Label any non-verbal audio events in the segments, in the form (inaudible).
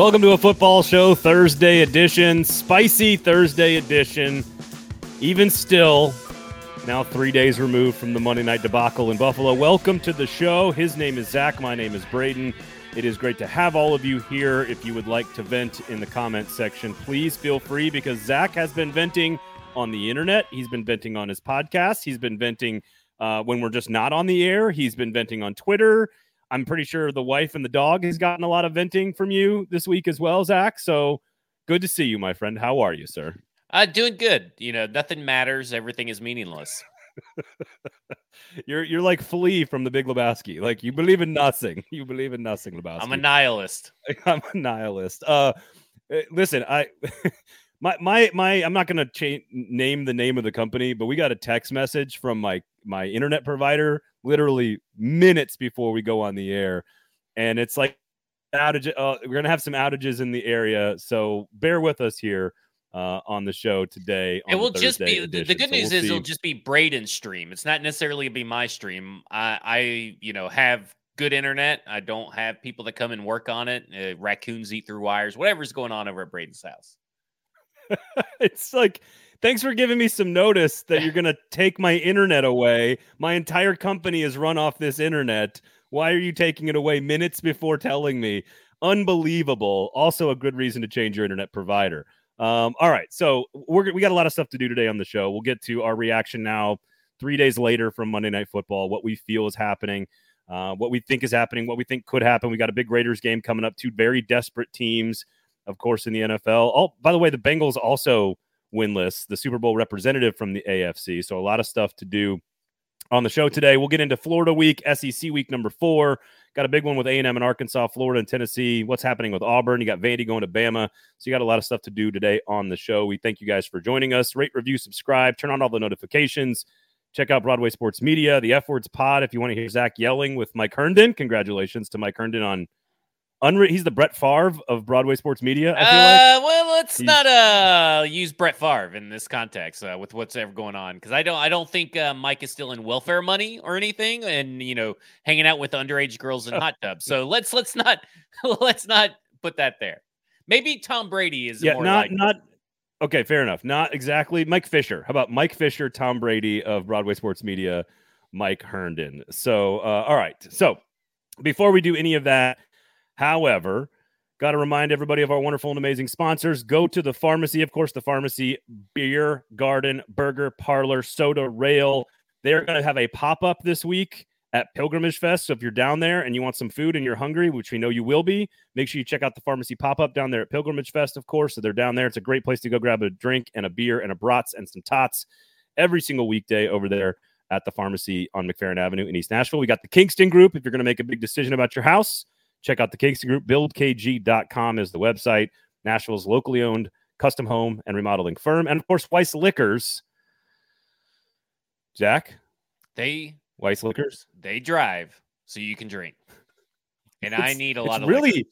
Welcome to a football show Thursday edition, spicy Thursday edition. Even still, now three days removed from the Monday night debacle in Buffalo. Welcome to the show. His name is Zach. My name is Braden. It is great to have all of you here. If you would like to vent in the comment section, please feel free because Zach has been venting on the internet. He's been venting on his podcast. He's been venting uh, when we're just not on the air. He's been venting on Twitter. I'm pretty sure the wife and the dog has gotten a lot of venting from you this week as well, Zach. So good to see you, my friend. How are you, sir? Uh, doing good. You know, nothing matters. Everything is meaningless. (laughs) you're you're like Flea from the Big Lebowski. Like you believe in nothing. (laughs) You believe in nothing, Lebowski. I'm a nihilist. (laughs) I'm a nihilist. Uh, eh, listen, I. my my my I'm not gonna cha- name the name of the company, but we got a text message from my my internet provider literally minutes before we go on the air, and it's like outage. Uh, we're gonna have some outages in the area, so bear with us here uh, on the show today. It will just be edition. the good so news we'll is see. it'll just be Braden's stream. It's not necessarily be my stream. I, I you know have good internet. I don't have people that come and work on it. Uh, raccoons eat through wires. Whatever's going on over at Braden's house. (laughs) it's like thanks for giving me some notice that you're going (laughs) to take my internet away. My entire company is run off this internet. Why are you taking it away minutes before telling me? Unbelievable. Also, a good reason to change your internet provider. Um, all right, so we're we got a lot of stuff to do today on the show. We'll get to our reaction now, three days later from Monday Night Football. What we feel is happening, uh, what we think is happening, what we think could happen. We got a big Raiders game coming up. Two very desperate teams, of course, in the NFL. Oh, by the way, the Bengals also winless, the Super Bowl representative from the AFC. So a lot of stuff to do on the show today. We'll get into Florida week, SEC week number four. Got a big one with A&M and Arkansas, Florida and Tennessee. What's happening with Auburn? You got Vandy going to Bama. So you got a lot of stuff to do today on the show. We thank you guys for joining us. Rate, review, subscribe, turn on all the notifications. Check out Broadway Sports Media, the F Words Pod. If you want to hear Zach yelling with Mike Herndon, congratulations to Mike Herndon on Unre- he's the Brett Favre of Broadway sports media. I feel uh, like. Well, let's he's... not uh use Brett Favre in this context uh, with what's ever going on because I don't I don't think uh, Mike is still in welfare money or anything, and you know hanging out with underage girls in (laughs) hot tubs. So let's let's not (laughs) let's not put that there. Maybe Tom Brady is yeah not not okay fair enough not exactly Mike Fisher. How about Mike Fisher, Tom Brady of Broadway sports media, Mike Herndon. So uh, all right, so before we do any of that However, got to remind everybody of our wonderful and amazing sponsors. Go to the pharmacy, of course, the pharmacy, beer, garden, burger, parlor, soda, rail. They're going to have a pop up this week at Pilgrimage Fest. So if you're down there and you want some food and you're hungry, which we know you will be, make sure you check out the pharmacy pop up down there at Pilgrimage Fest, of course. So they're down there. It's a great place to go grab a drink and a beer and a brats and some tots every single weekday over there at the pharmacy on McFerrin Avenue in East Nashville. We got the Kingston Group. If you're going to make a big decision about your house, Check out the Kingston Group. BuildKG.com is the website. Nashville's locally owned custom home and remodeling firm. And of course, Weiss Liquors. Jack? They Weiss Liquors? They drive so you can drink. And it's, I need a lot of really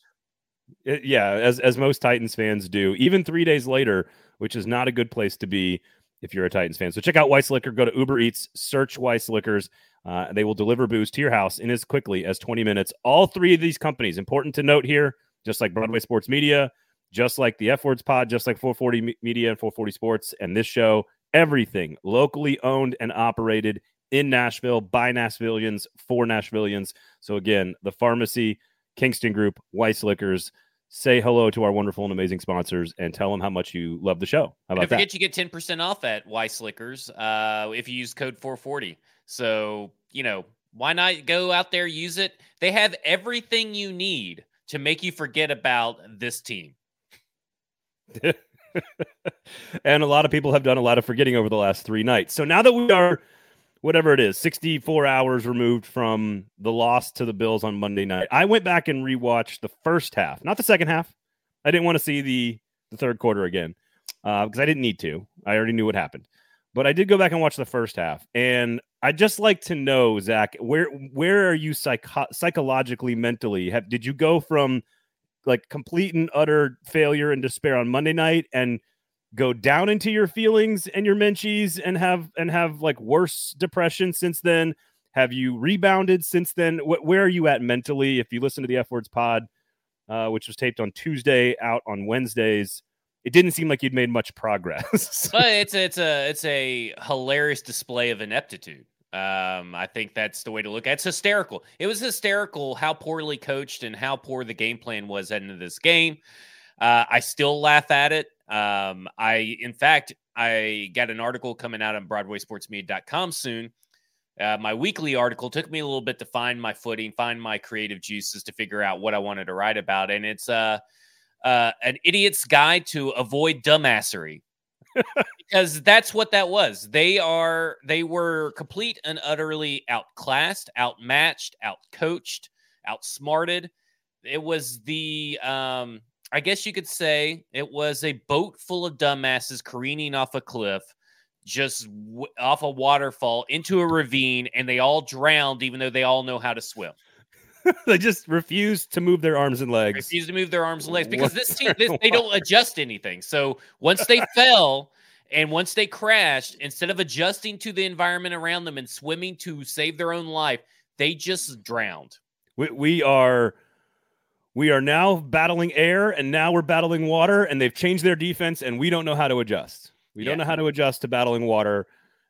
it, yeah, as as most Titans fans do, even three days later, which is not a good place to be if you're a Titans fan. So check out Weiss Liquor. Go to Uber Eats, search Weiss Liquors. Uh, they will deliver booze to your house in as quickly as 20 minutes. All three of these companies, important to note here, just like Broadway Sports Media, just like the F Words Pod, just like 440 Media and 440 Sports, and this show, everything locally owned and operated in Nashville by Nashvillians for Nashvillians. So again, the pharmacy, Kingston Group, Weiss Liquors. Say hello to our wonderful and amazing sponsors and tell them how much you love the show. How about Don't forget that? you get 10% off at Weiss Liquors uh, if you use code 440. So you know, why not go out there, use it? They have everything you need to make you forget about this team. (laughs) and a lot of people have done a lot of forgetting over the last three nights. So now that we are, whatever it is, 64 hours removed from the loss to the Bills on Monday night, I went back and rewatched the first half, not the second half. I didn't want to see the, the third quarter again because uh, I didn't need to. I already knew what happened. But I did go back and watch the first half, and I just like to know, Zach, where where are you psycho- psychologically, mentally? Have, did you go from like complete and utter failure and despair on Monday night and go down into your feelings and your menchies and have and have like worse depression since then? Have you rebounded since then? Wh- where are you at mentally? If you listen to the F Words pod, uh, which was taped on Tuesday, out on Wednesdays. It didn't seem like you'd made much progress. (laughs) it's a, it's a it's a hilarious display of ineptitude. Um, I think that's the way to look at it. It's hysterical. It was hysterical how poorly coached and how poor the game plan was into this game. Uh, I still laugh at it. Um, I, in fact, I got an article coming out on BroadwaySportsMedia.com soon. Uh, my weekly article took me a little bit to find my footing, find my creative juices to figure out what I wanted to write about, and it's uh, uh, an idiot's guide to avoid dumbassery (laughs) because that's what that was. They are they were complete and utterly outclassed, outmatched, outcoached, outsmarted. It was the um I guess you could say it was a boat full of dumbasses careening off a cliff, just w- off a waterfall into a ravine, and they all drowned, even though they all know how to swim. (laughs) they just refuse to move their arms and legs. Refuse to move their arms and legs (laughs) because this team, this, they don't adjust anything. So once they (laughs) fell and once they crashed, instead of adjusting to the environment around them and swimming to save their own life, they just drowned. We, we are we are now battling air and now we're battling water and they've changed their defense and we don't know how to adjust. We yeah. don't know how to adjust to battling water.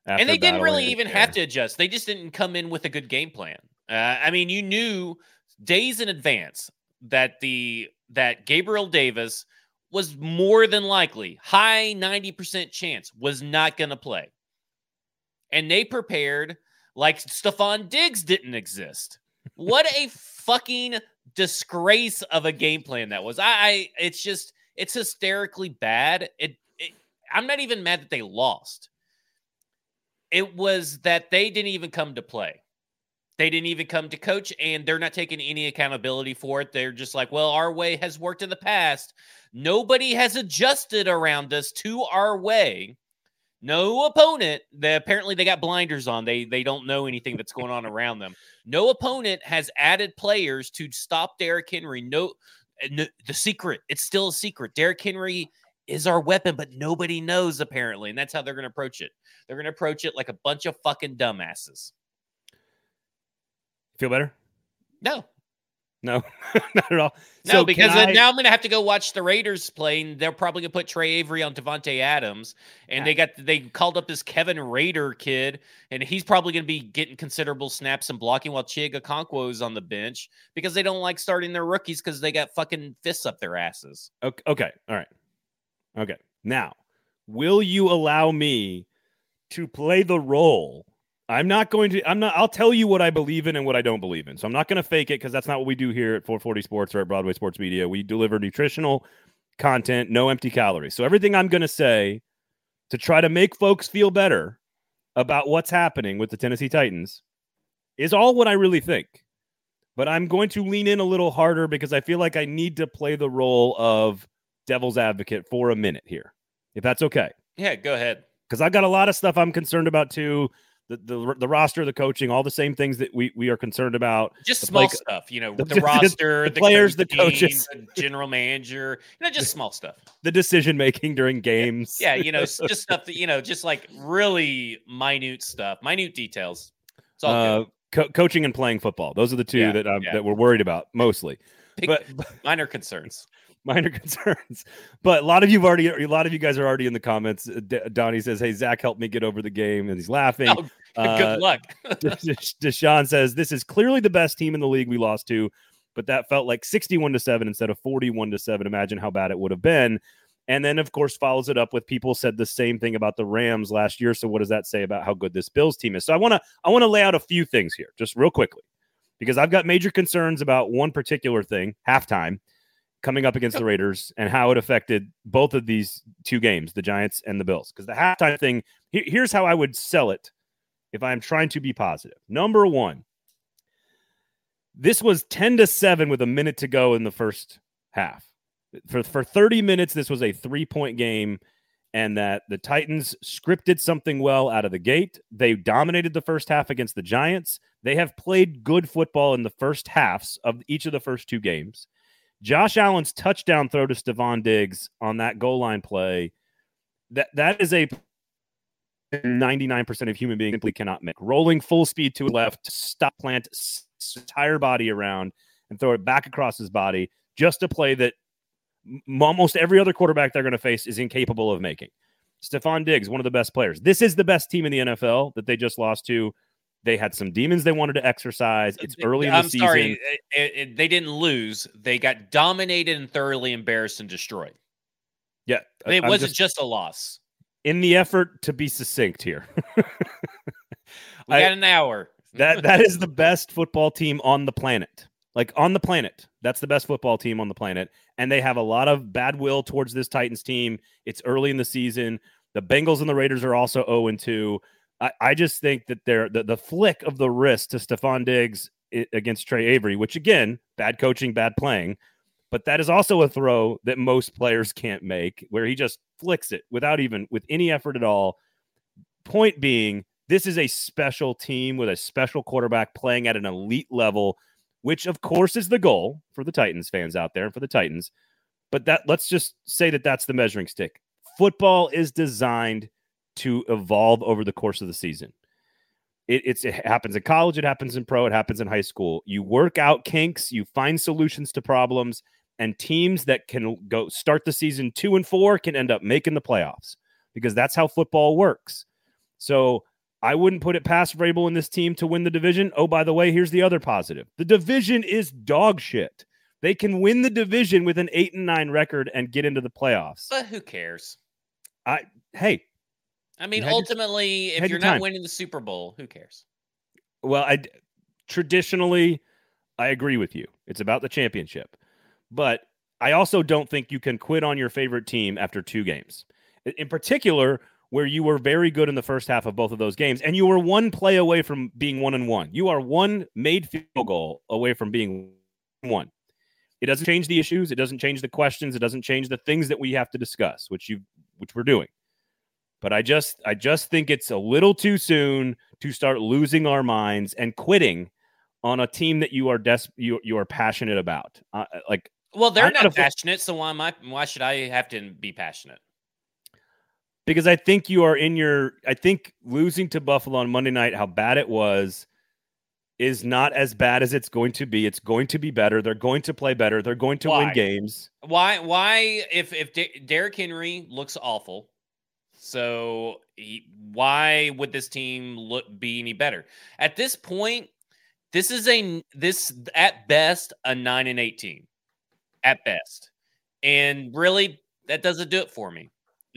and they didn't really even air. have to adjust. They just didn't come in with a good game plan. Uh, I mean, you knew days in advance that the that Gabriel Davis was more than likely, high 90% chance, was not going to play. And they prepared like Stefon Diggs didn't exist. What a fucking disgrace of a game plan that was. I, I it's just it's hysterically bad. It, it I'm not even mad that they lost. It was that they didn't even come to play. They didn't even come to coach, and they're not taking any accountability for it. They're just like, well, our way has worked in the past. Nobody has adjusted around us to our way. No opponent. They, apparently, they got blinders on. They they don't know anything that's going on (laughs) around them. No opponent has added players to stop Derrick Henry. No, eh, no, the secret. It's still a secret. Derrick Henry is our weapon, but nobody knows apparently, and that's how they're going to approach it. They're going to approach it like a bunch of fucking dumbasses. Feel better? No. No, (laughs) not at all. No, so because I... now I'm going to have to go watch the Raiders play, and they're probably going to put Tre Avery on Davante Adams, and yeah. they got they called up this Kevin Rader kid, and he's probably going to be getting considerable snaps and blocking while Chig Okonkwo is on the bench because they don't like starting their rookies because they got fucking fists up their asses. Okay, okay, all right, okay. Now, will you allow me to play the role I'm not going to. I'm not. I'll tell you what I believe in and what I don't believe in. So I'm not going to fake it because that's not what we do here at 440 Sports or at Broadway Sports Media. We deliver nutritional content, no empty calories. So everything I'm going to say to try to make folks feel better about what's happening with the Tennessee Titans is all what I really think. But I'm going to lean in a little harder because I feel like I need to play the role of devil's advocate for a minute here, if that's okay. Yeah, go ahead. Because I've got a lot of stuff I'm concerned about too the, the the roster, the coaching, all the same things that we we are concerned about. Just small play, stuff, you know, the, the (laughs) roster, the, the players, the coaches, the general manager, you know, just small stuff. (laughs) The decision making during games. Yeah, you know, (laughs) just stuff that you know, just like really minute stuff, minute details. It's all uh, co- coaching and playing football. Those are the two yeah, that um, yeah. that we're worried about mostly. Big, but minor concerns (laughs) minor concerns. But a lot of you have already, a lot of you guys are already in the comments. Uh, D- Donnie says, "Hey Zach, help me get over the game," and he's laughing. Oh, (laughs) uh, good luck. (laughs) Deshaun says, "This is clearly the best team in the league we lost to, but that felt like sixty-one to seven instead of forty-one to seven. Imagine how bad it would have been." And then, of course, follows it up with people said the same thing about the Rams last year. So, what does that say about how good this Bills team is? So, I want to I want to lay out a few things here, just real quickly, because I've got major concerns about one particular thing, halftime coming up against the Raiders and how it affected both of these two games, the Giants and the Bills. Because the halftime thing, here's how I would sell it if I'm trying to be positive. Number one, this was 10 to 7 with a minute to go in the first half. For, for 30 minutes, this was a three point game, and that the Titans scripted something well out of the gate. They dominated the first half against the Giants. They have played good football in the first halves of each of the first two games. Josh Allen's touchdown throw to Stefon Diggs on that goal line play, that that is a 99% of human beings simply cannot make. Rolling full speed to left, stop plant entire body around and throw it back across his body. just a play that almost every other quarterback they're going to face is incapable of making. Stefon Diggs, one of the best players. This is the best team in the NFL that they just lost to. They had some demons they wanted to exercise. It's early in the I'm season. sorry, it- it- they didn't lose. They got dominated and thoroughly embarrassed and destroyed. Yeah, It I'm wasn't just just, a loss. in the effort to be succinct here. (laughs) We I- got an hour. that that is the best football team on the planet. Like on the planet. That's the best football team on the planet. And they have a lot of bad will towards this Titans team. It's early in the season. The Bengals and the Raiders are also 0 and 2. I, I just think that they're the, the flick of the wrist to Stefon Diggs against Tre Avery, which again, bad coaching, bad playing. But that is also a throw that most players can't make, where he just flicks it without even with any effort at all. Point being, this is a special team with a special quarterback playing at an elite level, which of course is the goal for the Titans fans out there and for the Titans. But that let's just say that that's the measuring stick. Football is designed to evolve over the course of the season. It, it's, it happens in college, it happens in pro, it happens in high school. You work out kinks, you find solutions to problems, and teams that can go start the season two and four can end up making the playoffs because that's how football works. So I wouldn't put it past Vrabel and this team to win the division. Oh, by the way, here's the other positive: the division is dog shit. They can win the division with an eight and nine record and get into the playoffs. But who cares? I hey, I mean, had your- ultimately, if you're your not time. winning the Super Bowl, who cares? Well, I traditionally I agree with you. It's about the championship. But I also don't think you can quit on your favorite team after two games. In particular, where you were very good in the first half of both of those games and you were one play away from being one and one. You are one made field goal away from being one. It doesn't change the issues, it doesn't change the questions, it doesn't change the things that we have to discuss, which you which we're doing. But I just I just think it's a little too soon to start losing our minds and quitting on a team that you are des- you you are passionate about. Uh, like Well, they're I'm not not passionate, so why am I? Why should I have to be passionate? because I think you are in your I think losing to Buffalo on Monday night how bad it was is not as bad as it's going to be. It's going to be better. They're going to play better. They're going to win games. Why? Why? If if De- Derrick Henry looks awful, so he, why would this team look be any better at this point? This is a this at best a nine and eighteen, at best, and really that doesn't do it for me.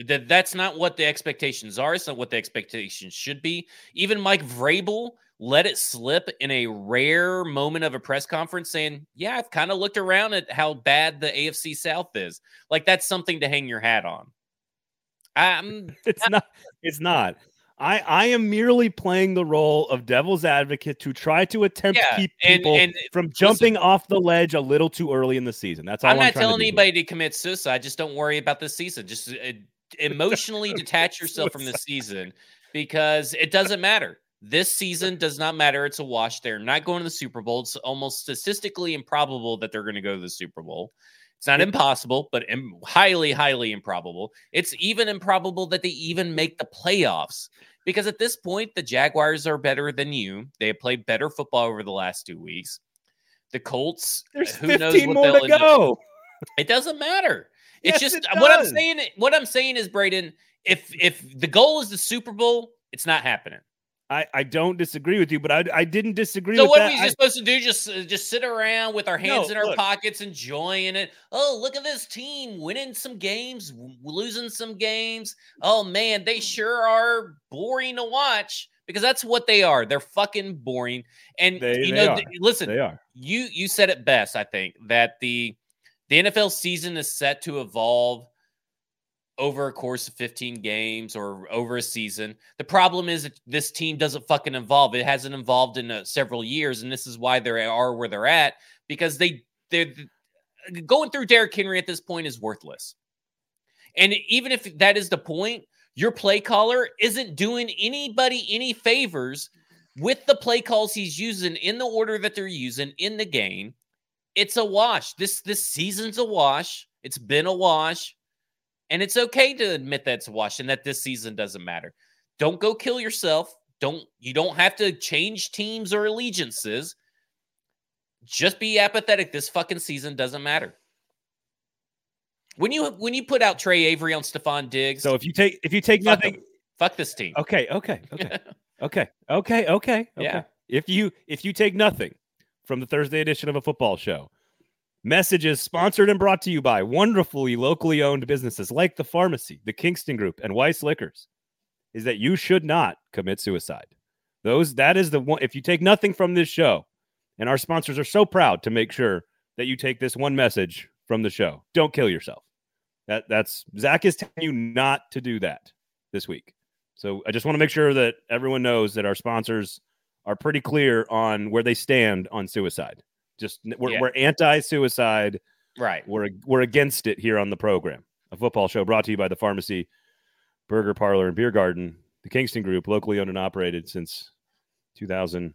That that's not what the expectations are. It's not what the expectations should be. Even Mike Vrabel let it slip in a rare moment of a press conference saying, Yeah, I've kind of looked around at how bad the AFC South is. Like that's something to hang your hat on. I'm (laughs) It's not it's not. I I am merely playing the role of devil's advocate to try to attempt Yeah, to keep people and from jumping off the ledge a little too early in the season. That's all I'm I'm, not to telling here. anybody to commit suicide. Just don't worry about this season. Just uh, emotionally (laughs) detach yourself from the season because it doesn't matter. This (laughs) season does not matter. It's a wash. They're not going to the Super Bowl. It's almost statistically improbable that they're going to go to the Super Bowl. It's not impossible, but Im- highly, highly improbable. It's even improbable that they even make the playoffs because at this point, the Jaguars are better than you. They have played better football over the last two weeks. The Colts, There's who knows 15 what more they'll to go. (laughs) it doesn't matter. It's Yes, just it what I'm saying. What I'm saying is, Braden, if if the goal is the Super Bowl, it's not happening. I, I don't disagree with you, but I, I didn't disagree with that. So what that. are we I- supposed to do? Just uh, just sit around with our hands No, in our look. pockets, enjoying it. Oh, look at this team winning some games, losing some games. Oh man, they sure are boring to watch because that's what they are. They're fucking boring. And They- you know, th- listen, they are. you you said it best i think that the the nfl season is set to evolve over a course of 15 games or over a season the problem is this team doesn't fucking evolve it hasn't evolved in uh, several years and this is why they are where they're at because they they're going through Derrick Henry at this point is worthless and even if that is the point your play caller isn't doing anybody any favors with the play calls he's using in the order that they're using in the game, it's a wash. This this season's a wash. It's been a wash. And it's okay to admit that it's a and that this season doesn't matter. Don't go kill yourself. Don't you don't have to change teams or allegiances. Just be apathetic. This fucking season doesn't matter. When you when you put out Tre Avery on Stefon Diggs, So if you take if you take fuck, nothing, them. fuck this team. okay, okay, okay, (laughs) okay, okay, okay, okay. Yeah. If you if you take nothing from the Thursday edition of a football show, messages sponsored and brought to you by wonderfully locally owned businesses like the pharmacy, the Kingston Group, and Weiss Liquors, is that you should not commit suicide. Those that is the one. If you take nothing from this show, and our sponsors are so proud to make sure that you take this one message from the show, don't kill yourself. That that's Zach is telling you not to do that this week. So I just want to make sure that everyone knows that our sponsors are pretty clear on where they stand on suicide. Just we're, Yeah. we're anti-suicide. Right. We're we're against it here on the program. A football show brought to you by the pharmacy, burger parlor, and beer garden, the Kingston Group, locally owned and operated since 2000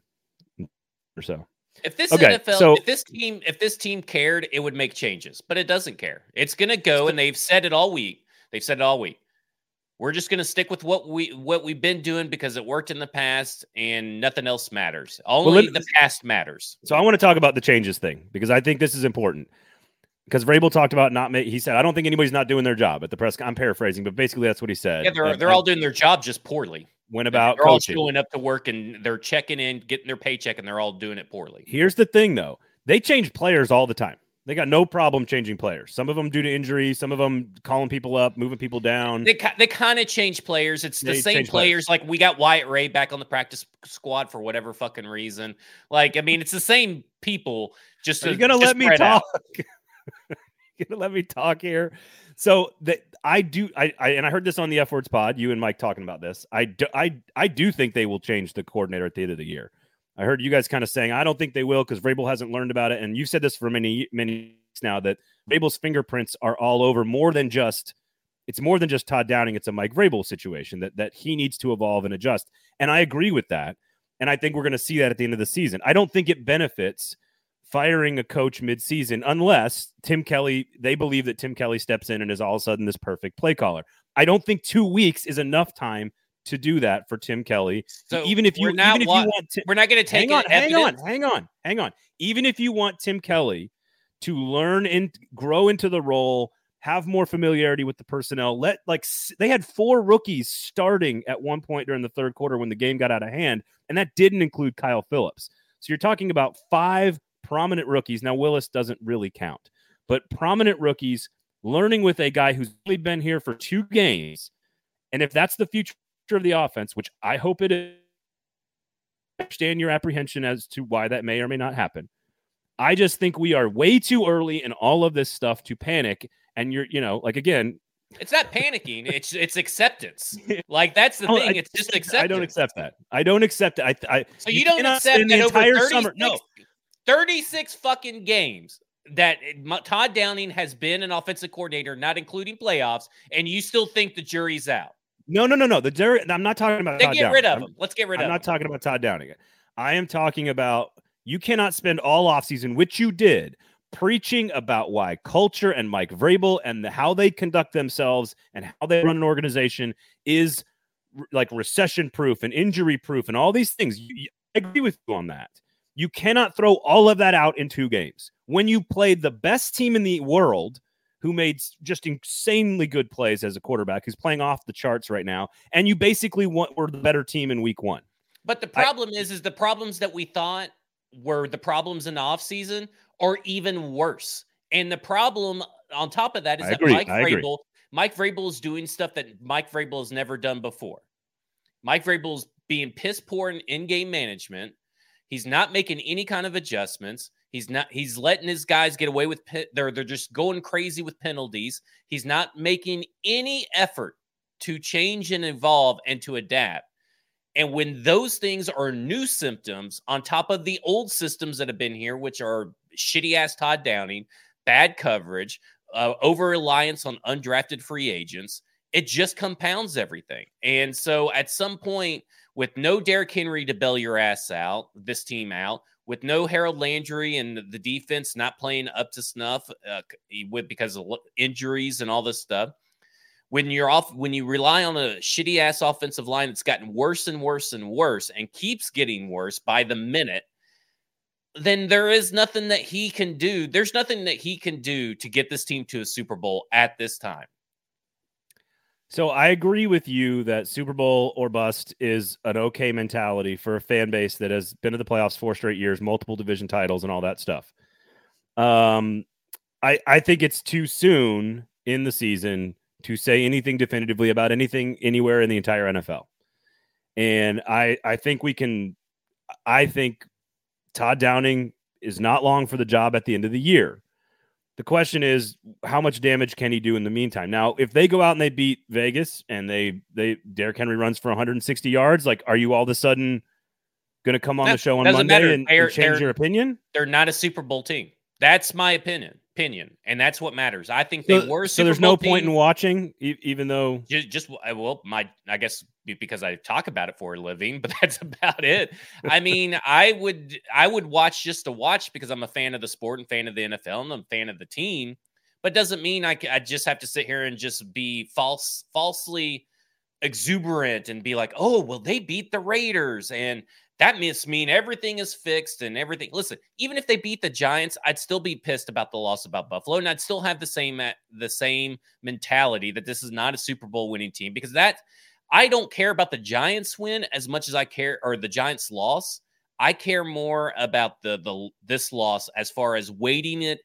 or so. If this Okay, NFL, so- if this team, if this team cared, it would make changes, but it doesn't care. It's gonna go, and they've said it all week. They've said it all week. We're just gonna stick with what we what we've been doing because it worked in the past, and nothing else matters. Only let- the past matters. So I want to talk about the changes thing because I think this is important. Because Vrabel talked about not ma- he said I don't think anybody's not doing their job at the press. I'm paraphrasing, but basically that's what he said. Yeah, they're And- they're all doing their job just poorly. went about they're all coaching. showing up to work and they're checking in, getting their paycheck, and they're all doing it poorly. Here's the thing, though. They change players all the time. They got no problem changing players. Some of them due to injury, some of them calling people up, moving people down. They they kind of change players. It's the They same players. players. Like we got Wyatt Ray back on the practice squad for whatever fucking reason. Like I mean, it's the same people. Just Are you to- gonna let me talk? (laughs) gonna let me talk here? So that I do, I, I and I heard this on the F words pod. You and Mike talking about this. I do, I I do think they will change the coordinator at the end of the year. I heard you guys kind of saying I don't think they will because Vrabel hasn't learned about it, and you've said this for many many now that Vrabel's fingerprints are all over more than just. It's more than just Todd Downing. It's a Mike Vrabel situation that that he needs to evolve and adjust. And I agree with that. And I think we're going to see that at the end of the season. I don't think it benefits firing a coach midseason unless Tim Kelly, they believe that Tim Kelly steps in and is all of a sudden this perfect play caller. I don't think two weeks is enough time to do that for Tim Kelly. So even if you not even if you want Tim, We're not going to take hang on, hang on, hang on, hang on. Even if you want Tim Kelly to learn and grow into the role, have more familiarity with the personnel, let like they had four rookies starting at one point during the third quarter when the game got out of hand, and that didn't include Kyle Philips. So you're talking about five prominent rookies. Now Willis doesn't really count, but prominent rookies learning with a guy who's only been here for two games. And if that's the future of the offense, which I hope it is, I understand your apprehension as to why that may or may not happen. I just think we are way too early in all of this stuff to panic. And you're, you know, like again, It's not panicking. (laughs) It's it's acceptance. Like that's the Oh, thing. I it's just acceptance. (laughs) I don't accept that. I don't accept it. I, I So you, don't accept spend that the over entire 36, summer. No, 36 fucking games that Todd Downing has been an offensive coordinator, not including playoffs, and you still think the jury's out. No, no, no, no. The Jerry, I'm not talking about. Then Todd get Downing. rid of I'm- him. Let's get rid of it. I'm not him. talking about Todd Downing. I am talking about you cannot spend all offseason, which you did, preaching about why culture and Mike Vrabel and the, how they conduct themselves and how they run an organization is r- like recession proof and injury proof and all these things. You, you- I agree with you on that. You cannot throw all of that out in two games. When you played the best team in the world, who made just insanely good plays as a quarterback, who's playing off the charts right now, and you basically want, were the better team in week one. But the I- problem is, is the problems that we thought were the problems in the offseason are even worse. And the problem on top of that is I that agree, Mike I agree. Vrabel, Mike Vrabel is doing stuff that Mike Vrabel has never done before. Mike Vrabel is being piss poor in in-game management. He's not making any kind of adjustments. He's not. He's letting his guys get away with. They're they're just going crazy with penalties. He's not making any effort to change and evolve and to adapt. And when those things are new symptoms on top of the old systems that have been here, which are shitty ass Todd Downing, bad coverage, uh, over reliance on undrafted free agents, it just compounds everything. And so at some point, with no Derrick Henry to bail your ass out, this team out, with no Harold Landry and the defense not playing up to snuff uh, with because of injuries and all this stuff, when you're off when you rely on a shitty ass offensive line that's gotten worse and worse and worse and keeps getting worse by the minute then there is nothing that he can do. There's nothing that he can do to get this team to a Super Bowl at this time. So I agree with you that Super Bowl or bust is an okay mentality for a fan base that has been to the playoffs four straight years, multiple division titles, and all that stuff. Um, I I think it's too soon in the season to say anything definitively about anything anywhere in the entire NFL. And I I think we can I think Todd Downing is not long for the job at the end of the year. The question is, how much damage can he do in the meantime? Now, if they go out and they beat Vegas and they they Derrick Henry runs for 160 yards, like, are you all of a sudden going to come on That the show on Monday and, and change they're- your opinion? They're not a Super Bowl team. That's my opinion. Opinion, and that's what matters. I think they So, were. So there's Bowl no point in watching, even though just, just I- well my i guess because i talk about it for a living (laughs) but that's about it i mean i would i would watch just to watch because i'm a fan of the sport and fan of the nfl and i'm a fan of the team but doesn't mean i, I just have to sit here and just be false falsely exuberant and be like oh well they beat the raiders and that must mean everything is fixed and everything. Listen, even if they beat the Giants, I'd still be pissed about the loss about Buffalo, and I'd still have the same uh, the same mentality that this is not a Super Bowl winning team because that I don't care about the Giants win as much as I care or the Giants loss. I care more about the the this loss as far as weighting it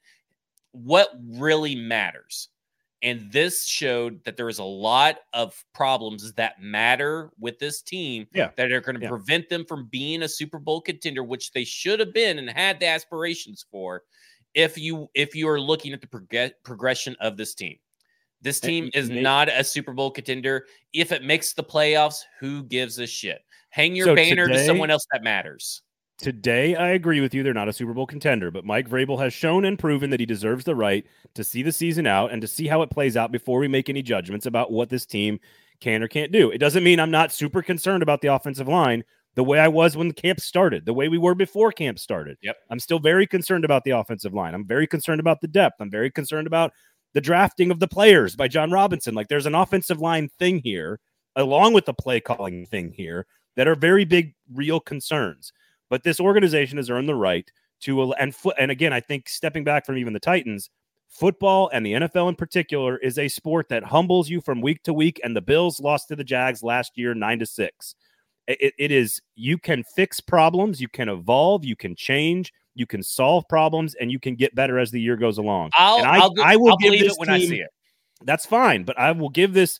what really matters. And this showed that there is a lot of problems that matter with this team Yeah. that are going to Yeah. prevent them from being a Super Bowl contender, which they should have been and had the aspirations for. If you if you are looking at the prog- progression of this team, this team is not a Super Bowl contender. If it makes the playoffs, who gives a shit? Hang your So banner to someone else that matters. Today, I agree with you. They're not a Super Bowl contender, but Mike Vrabel has shown and proven that he deserves the right to see the season out and to see how it plays out before we make any judgments about what this team can or can't do. It doesn't mean I'm not super concerned about the offensive line the way I was when camp started, the way we were before camp started. Yep. I'm still very concerned about the offensive line. I'm very concerned about the depth. I'm very concerned about the drafting of the players by Jon Robinson. Like there's an offensive line thing here, along with the play calling thing here, that are very big, real concerns. But this organization has earned the right to and and again, I think stepping back from even the Titans, football and the NFL in particular is a sport that humbles you from week to week. And the Bills lost to the Jags last year, nine to six. It, it is you can fix problems, you can evolve, you can change, you can solve problems, and you can get better as the year goes along. I'll And I- I'll, I will I'll give this it when I see it. That's fine, but I will give this.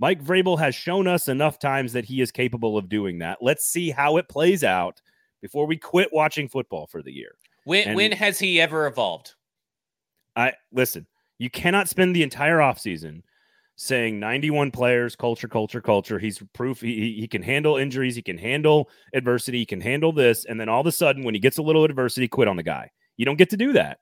Mike Vrabel has shown us enough times that he is capable of doing that. Let's see how it plays out before we quit watching football for the year. When and- when has he ever evolved? I listen, you cannot spend the entire offseason saying 91 players, culture, culture, culture. He's proof he, he- can handle injuries, he can handle adversity, he can handle this. And then all of a sudden, when he gets a little adversity, quit on the guy. You don't get to do that.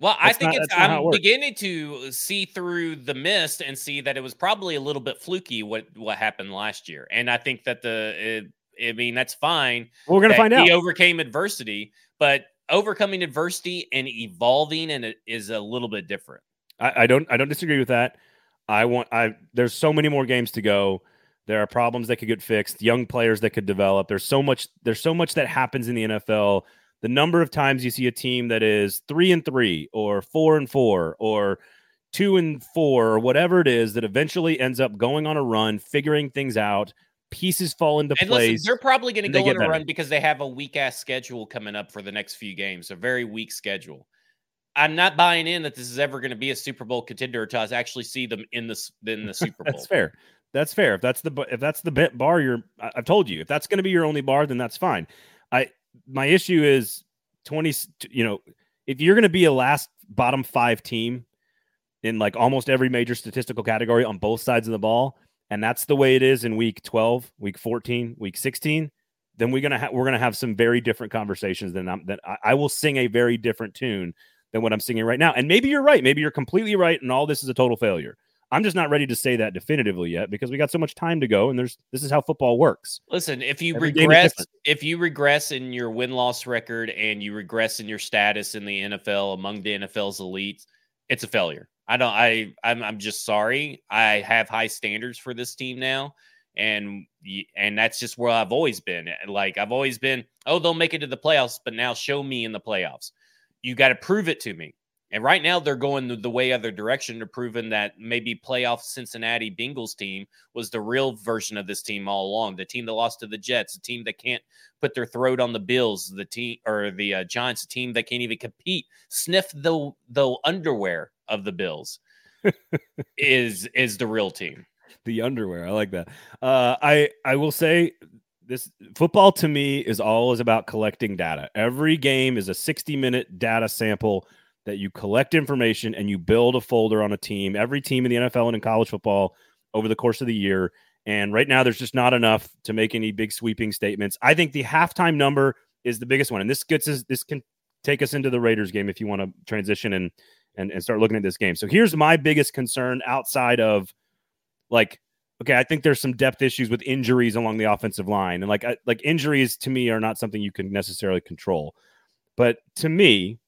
Well, I think not- it's. that's it I'm works. beginning to see through the mist and see that it was probably a little bit fluky what what happened last year, and I think that the. I mean, that's fine. We're going to find out. He overcame adversity, but overcoming adversity and evolving and it is a little bit different. I, I don't I don't disagree with that. I want I there's so many more games to go. There are problems that could get fixed, young players that could develop. There's so much there's so much that happens in the NFL. The number of times you see a team that is 3 and 3 or 4 and 4 or 2 and 4 or whatever it is that eventually ends up going on a run, figuring things out, pieces fall into And place. listen, they're probably going to go on a better. run because they have a weak ass schedule coming up for the next few games, a very weak schedule. I'm not buying in that this is ever going to be a Super Bowl contender I actually see them in the in the Super (laughs) Bowl. That's fair. That's fair. If that's the if that's the bar you're I- I've told you, if that's going to be your only bar, then that's fine. I my issue is twenty. you know, if you're going to be a last bottom 5 team in like almost every major statistical category on both sides of the ball, and that's the way it is in week 12, week 14, week 16, then we're going to have we're to have some very different conversations than I'm that I, I will sing a very different tune than what I'm singing right now. And maybe you're right. Maybe you're completely right and all this is a total failure. I'm just not ready to say that definitively yet because we got so much time to go and there's this is how football works. Listen, if you Every regress, if you regress in your win loss record and you regress in your status in the NFL among the NFL's elites, it's a failure. I don't. I I'm I'm just sorry. I have high standards for this team now, and and that's just where I've always been. Like I've always been, oh, they'll make it to the playoffs, but now show me in the playoffs. You got to prove it to me. And right now they're going the, way other direction. to proving that maybe playoff Cincinnati Bengals team was the real version of this team all along. The team that lost to the Jets, the team that can't put their throat on the Bills, the team or the uh, Giants, the team that can't even compete, sniff the the underwear of the Bills. (laughs) is is the real team. The underwear, I like that. Uh, I I will say this football to me is always about collecting data. Every game is a 60 minute data sample that you collect information and you build a folder on a team, every team in the NFL and in college football over the course of the year. And right now, there's just not enough to make any big sweeping statements. I think the halftime number is the biggest one, and this gets us. This can take us into the Raiders game if you want to transition and and and start looking at this game. So here's my biggest concern outside of like okay, I think there's some depth issues with injuries along the offensive line, and like like injuries to me are not something you can necessarily control. But to me,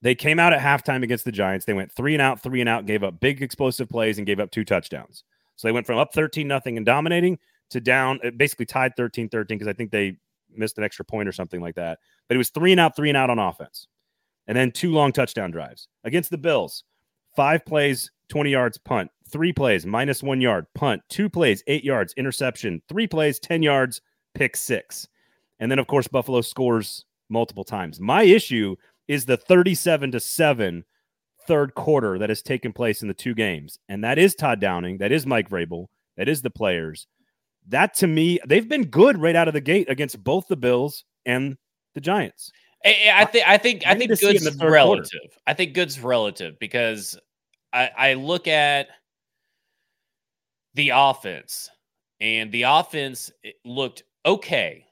they came out at halftime against the Giants. They went three and out, three and out, gave up big explosive plays, and gave up two touchdowns. So they went from up 13 nothing and dominating to down, uh, basically tied 13 13 because I think they missed an extra point or something like that. But it was three and out, three and out on offense. And then two long touchdown drives against the Bills. Five plays, 20 yards, punt. Three plays, minus one yard, punt. Two plays, eight yards, interception. Three plays, 10 yards, pick six. And then, of course, Buffalo scores multiple times. My issue is the 37 to 7 third quarter that has taken place in the two games. And that is Todd Downing, that is Mike Vrabel, that is the players. That to me, they've been good right out of the gate against both the Bills and the Giants. I, I think I think I, I think good's relative. Quarter. I think good's relative because I, I look at the offense and the offense looked okay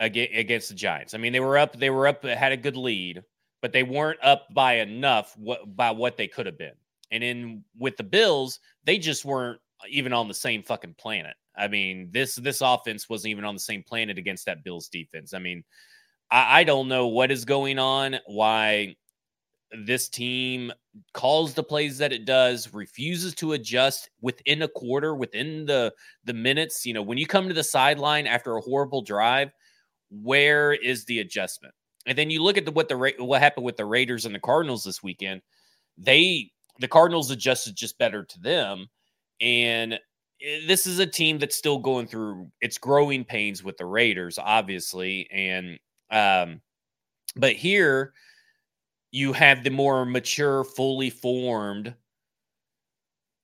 against the Giants. I mean, they were up, they were up, had a good lead, but they weren't up by enough what, by what they could have been. And in with the Bills, they just weren't even on the same fucking planet. I mean, this this offense wasn't even on the same planet against that Bills defense. I mean, I, I don't know what is going on, why this team calls the plays that it does, refuses to adjust within a quarter, within the the minutes. You know, when you come to the sideline after a horrible drive, where is the adjustment? And then you look at the, what the what happened with the Raiders and the Cardinals this weekend. They the Cardinals adjusted just better to them, and eh, this is a team that's still going through its growing pains with the Raiders, obviously, and um, but here you have the more mature, fully formed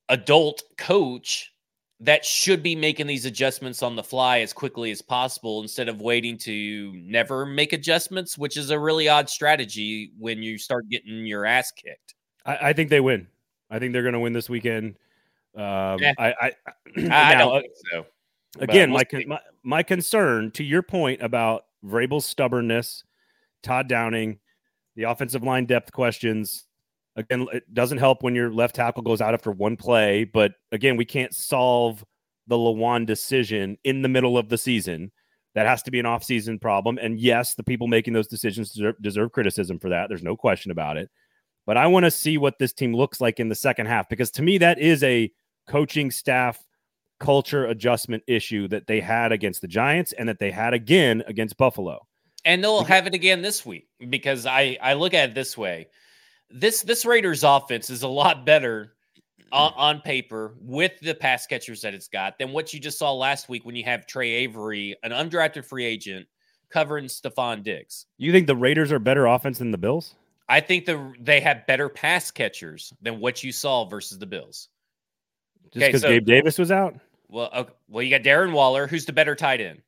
adult coach that should be making these adjustments on the fly as quickly as possible instead of waiting to never make adjustments, which is a really odd strategy when you start getting your ass kicked. I, I think they win. I think they're going to win this weekend. Um, yeah. I, I, I (clears throat) now, don't think so. Again, my, my my concern to your point about Vrabel's stubbornness, Todd Downing, the offensive line depth questions, Again, it doesn't help when your left tackle goes out after one play, but again, we can't solve the Lewan decision in the middle of the season. That has to be an offseason problem. And yes, the people making those decisions deserve, deserve criticism for that. There's no question about it. But I want to see what this team looks like in the second half because to me, that is a coaching staff culture adjustment issue that they had against the Giants and that they had again against Buffalo. And they'll have it again this week because I, I look at it this way this this Raiders offense is a lot better on, mm-hmm. on, paper with the pass catchers that it's got than what you just saw last week when you have Tre Avery, an undrafted free agent, covering Stefon Diggs. You think the Raiders are better offense than the Bills? I think the they have better pass catchers than what you saw versus the Bills. Just because okay, so, Gabe Davis was out? Well, okay, well, you got Darren Waller, who's the better tight end.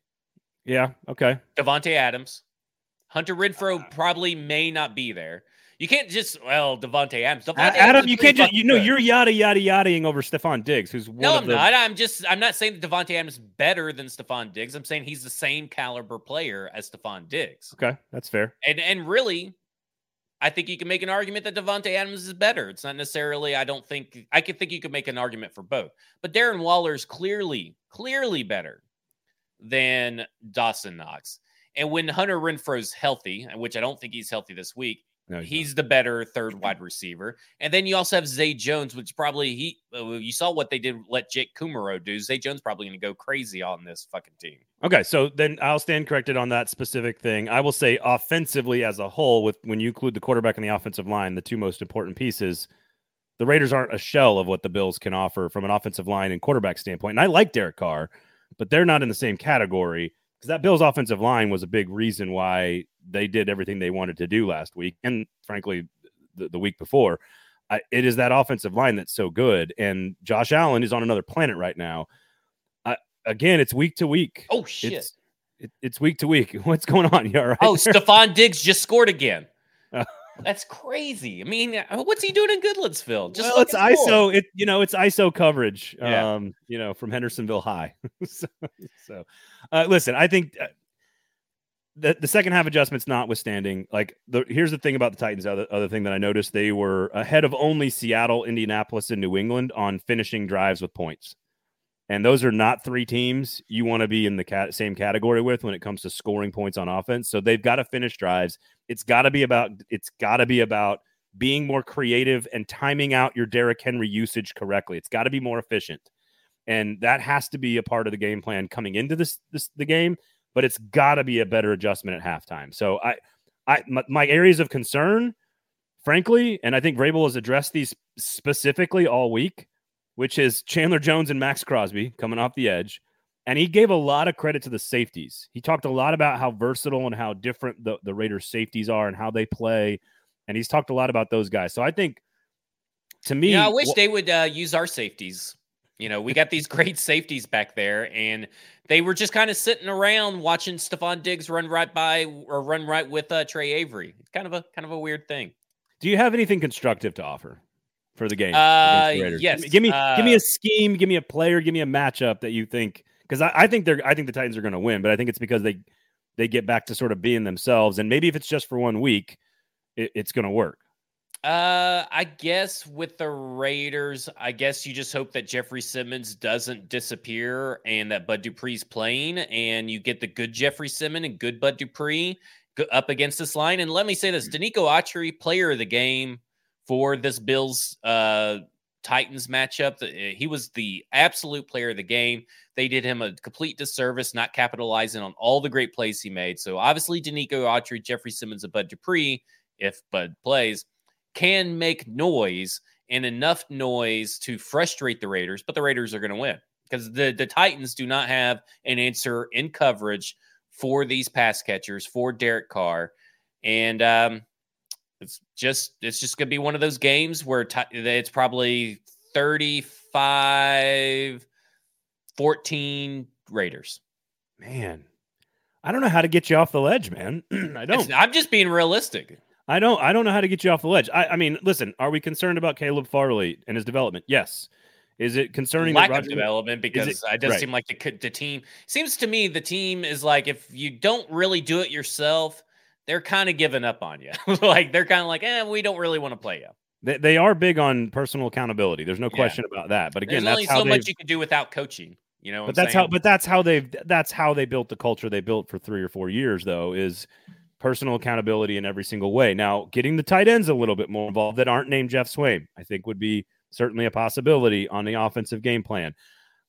Yeah. Okay. Davante Adams, Hunter Renfrow ah. probably may not be there. You can't just well Davante Adams. Davante Adam, Adams you can't just you know you're yada yada yadaing over Stefon Diggs, who's no, I'm the... not. I'm just I'm not saying that Davante Adams is better than Stefon Diggs. I'm saying he's the same caliber player as Stefon Diggs. Okay, that's fair. And and really, I think you can make an argument that Davante Adams is better. It's not necessarily. I don't think I could think you could make an argument for both. But Darren Waller is clearly clearly better than Dawson Knox. And when Hunter Renfrow's healthy, which I don't think he's healthy this week, No, he's the better third wide receiver. And then you also have Zay Jones, which probably he uh, you saw what they did let Jake Kumerow do. Zay Jones probably going to go crazy on this fucking team. Okay, so then I'll stand corrected on that specific thing. I will say offensively as a whole, with when you include the quarterback and the offensive line, the two most important pieces, the Raiders aren't a shell of what the Bills can offer from an offensive line and quarterback standpoint. And I like Derek Carr, but they're not in the same category because that Bills offensive line was a big reason why they did everything they wanted to do last week, and frankly, the, the week before. I, it is that offensive line that's so good, and Josh Allen is on another planet right now. I, again, it's week to week. Oh shit! It's, it, it's week to week. (laughs) What's going on? You all right? Oh, Stefon Diggs just scored again. (laughs) That's crazy. I mean, uh, what's he doing in Goodlettsville? Just well, it's ISO. It you know, it's ISO coverage. Yeah. Um, you know, from Hendersonville High. (laughs) so, so uh, listen, I think uh, the the second half adjustments notwithstanding, like the here's the thing about the Titans. Other other thing that I noticed, they were ahead of only Seattle, Indianapolis, and New England on finishing drives with points. And those are not three teams you want to be in the cat- same category with when it comes to scoring points on offense. So they've got to finish drives. It's got to be about it's got to be about being more creative and timing out your Derrick Henry usage correctly. It's got to be more efficient. And that has to be a part of the game plan coming into this, this the game, but it's got to be a better adjustment at halftime. So I I my, my areas of concern frankly, and I think Vrabel has addressed these specifically all week, which is Chandler Jones and Maxx Crosby coming off the edge. And he gave a lot of credit to the safeties. He talked a lot about how versatile and how different the, the Raiders safeties are and how they play. And he's talked a lot about those guys. So I think to me, yeah, I wish they would uh, use our safeties. You know, we got these great safeties back there, and they were just kind of sitting around watching Stefon Diggs run right by or run right with uh, Tre Avery. It's kind of a kind of a weird thing. Do you have anything constructive to offer for the game? Uh, the yes. Give me uh, give me a scheme, give me a player, give me a matchup that you think because I, I, think they're I think the Titans are going to win, but I think it's because they they get back to sort of being themselves, and maybe if it's just for one week, it, it's going to work. Uh, I guess with the Raiders, I guess you just hope that Jeffrey Simmons doesn't disappear and that Bud Dupree's playing, and you get the good Jeffrey Simmons and good Bud Dupree up against this line. And let me say this: Denico Autry, player of the game for this Bills uh Titans matchup. Eh, he was the absolute player of the game. They did him a complete disservice, not capitalizing on all the great plays he made. So obviously, Denico Autry, Jeffrey Simmons, and Bud Dupree, if Bud plays, can make noise and enough noise to frustrate the Raiders, but the Raiders are going to win because the, the Titans do not have an answer in coverage for these pass catchers for Derek Carr. And um, it's just it's just gonna be one of those games where t- it's probably 35 14 Raiders. Man, I don't know how to get you off the ledge, man. (clears throat) I don't. It's, I'm just being realistic. I don't. I don't know how to get you off the ledge. I, I mean, listen. Are we concerned about Caleb Farley and his development? Yes. Is it concerning lack of development because it, it does right. seem like the the team seems to me the team is like if you don't really do it yourself, they're kind of giving up on you. (laughs) like they're kind of like, eh, we don't really want to play you. They, they are big on personal accountability. There's no yeah. question about that. But again, There's that's only so much you can do without coaching. You know, but that's saying? how. But that's how they've. That's how they built the culture they built for three or four years. Though is personal accountability in every single way. Now, getting the tight ends a little bit more involved that aren't named Geoff Swaim, I think would be certainly a possibility on the offensive game plan.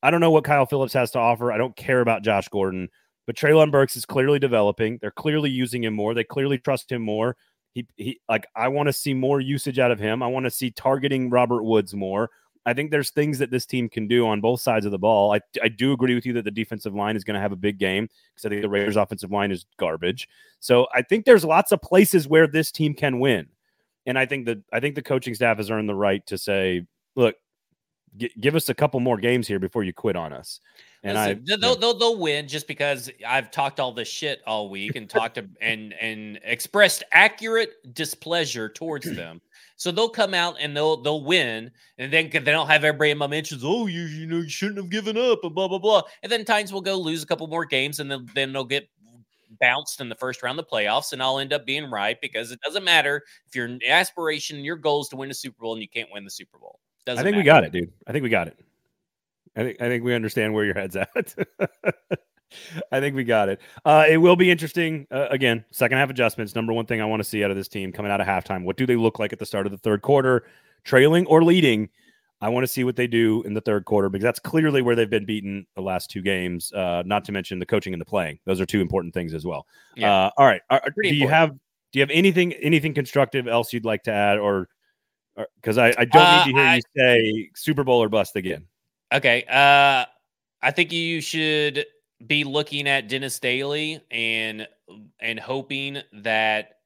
I don't know what Kyle Philips has to offer. I don't care about Josh Gordon. But Treylon Burks is clearly developing. They're clearly using him more. They clearly trust him more. He, he like I want to see more usage out of him. I want to see targeting Robert Woods more. I think there's things that this team can do on both sides of the ball. I, I do agree with you that the defensive line is going to have a big game because I think the Raiders' offensive line is garbage. So I think there's lots of places where this team can win, and I think that I think the coaching staff has earned the right to say, look, g- give us a couple more games here before you quit on us. And Listen, I they'll, they'll, they'll win just because I've talked all this shit all week and talked to, and and expressed accurate displeasure towards them. So they'll come out and they'll they'll win, and then they don't have everybody in my mentions. Oh, you you know you shouldn't have given up, and blah blah blah. And then Titans will go lose a couple more games, and then then they'll get bounced in the first round of the playoffs, and I'll end up being right because it doesn't matter if your aspiration, your goal is to win a Super Bowl, and you can't win the Super Bowl. Doesn't I think matter. we got it, dude. I think we got it. I think I think we understand where your head's at. (laughs) I think we got it. Uh, it will be interesting. Uh, again, second half adjustments. Number one thing I want to see out of this team coming out of halftime. What do they look like at the start of the third quarter, trailing or leading? I want to see what they do in the third quarter because that's clearly where they've been beaten the last two games. Uh, not to mention the coaching and the playing; those are two important things as well. Yeah. Uh, all right, are, do you have do you have anything anything constructive else you'd like to add, or because I, I don't need to hear uh, I, you say Super Bowl or bust again? Okay, uh, I think you should be looking at Dennis Daley and and hoping that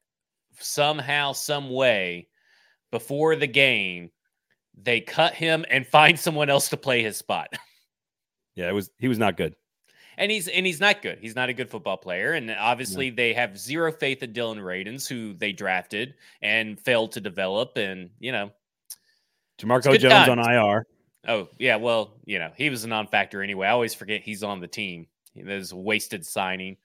somehow, some way, before the game they cut him and find someone else to play his spot. (laughs) Yeah, it was he was not good. And he's and he's not good. He's not a good football player. And obviously they have zero faith in Dillon Radunz, who they drafted and failed to develop. And you know, Jamarco Jones on IR. Oh, yeah. Well, you know, he was a non-factor anyway. I always forget he's on the team. A wasted signing.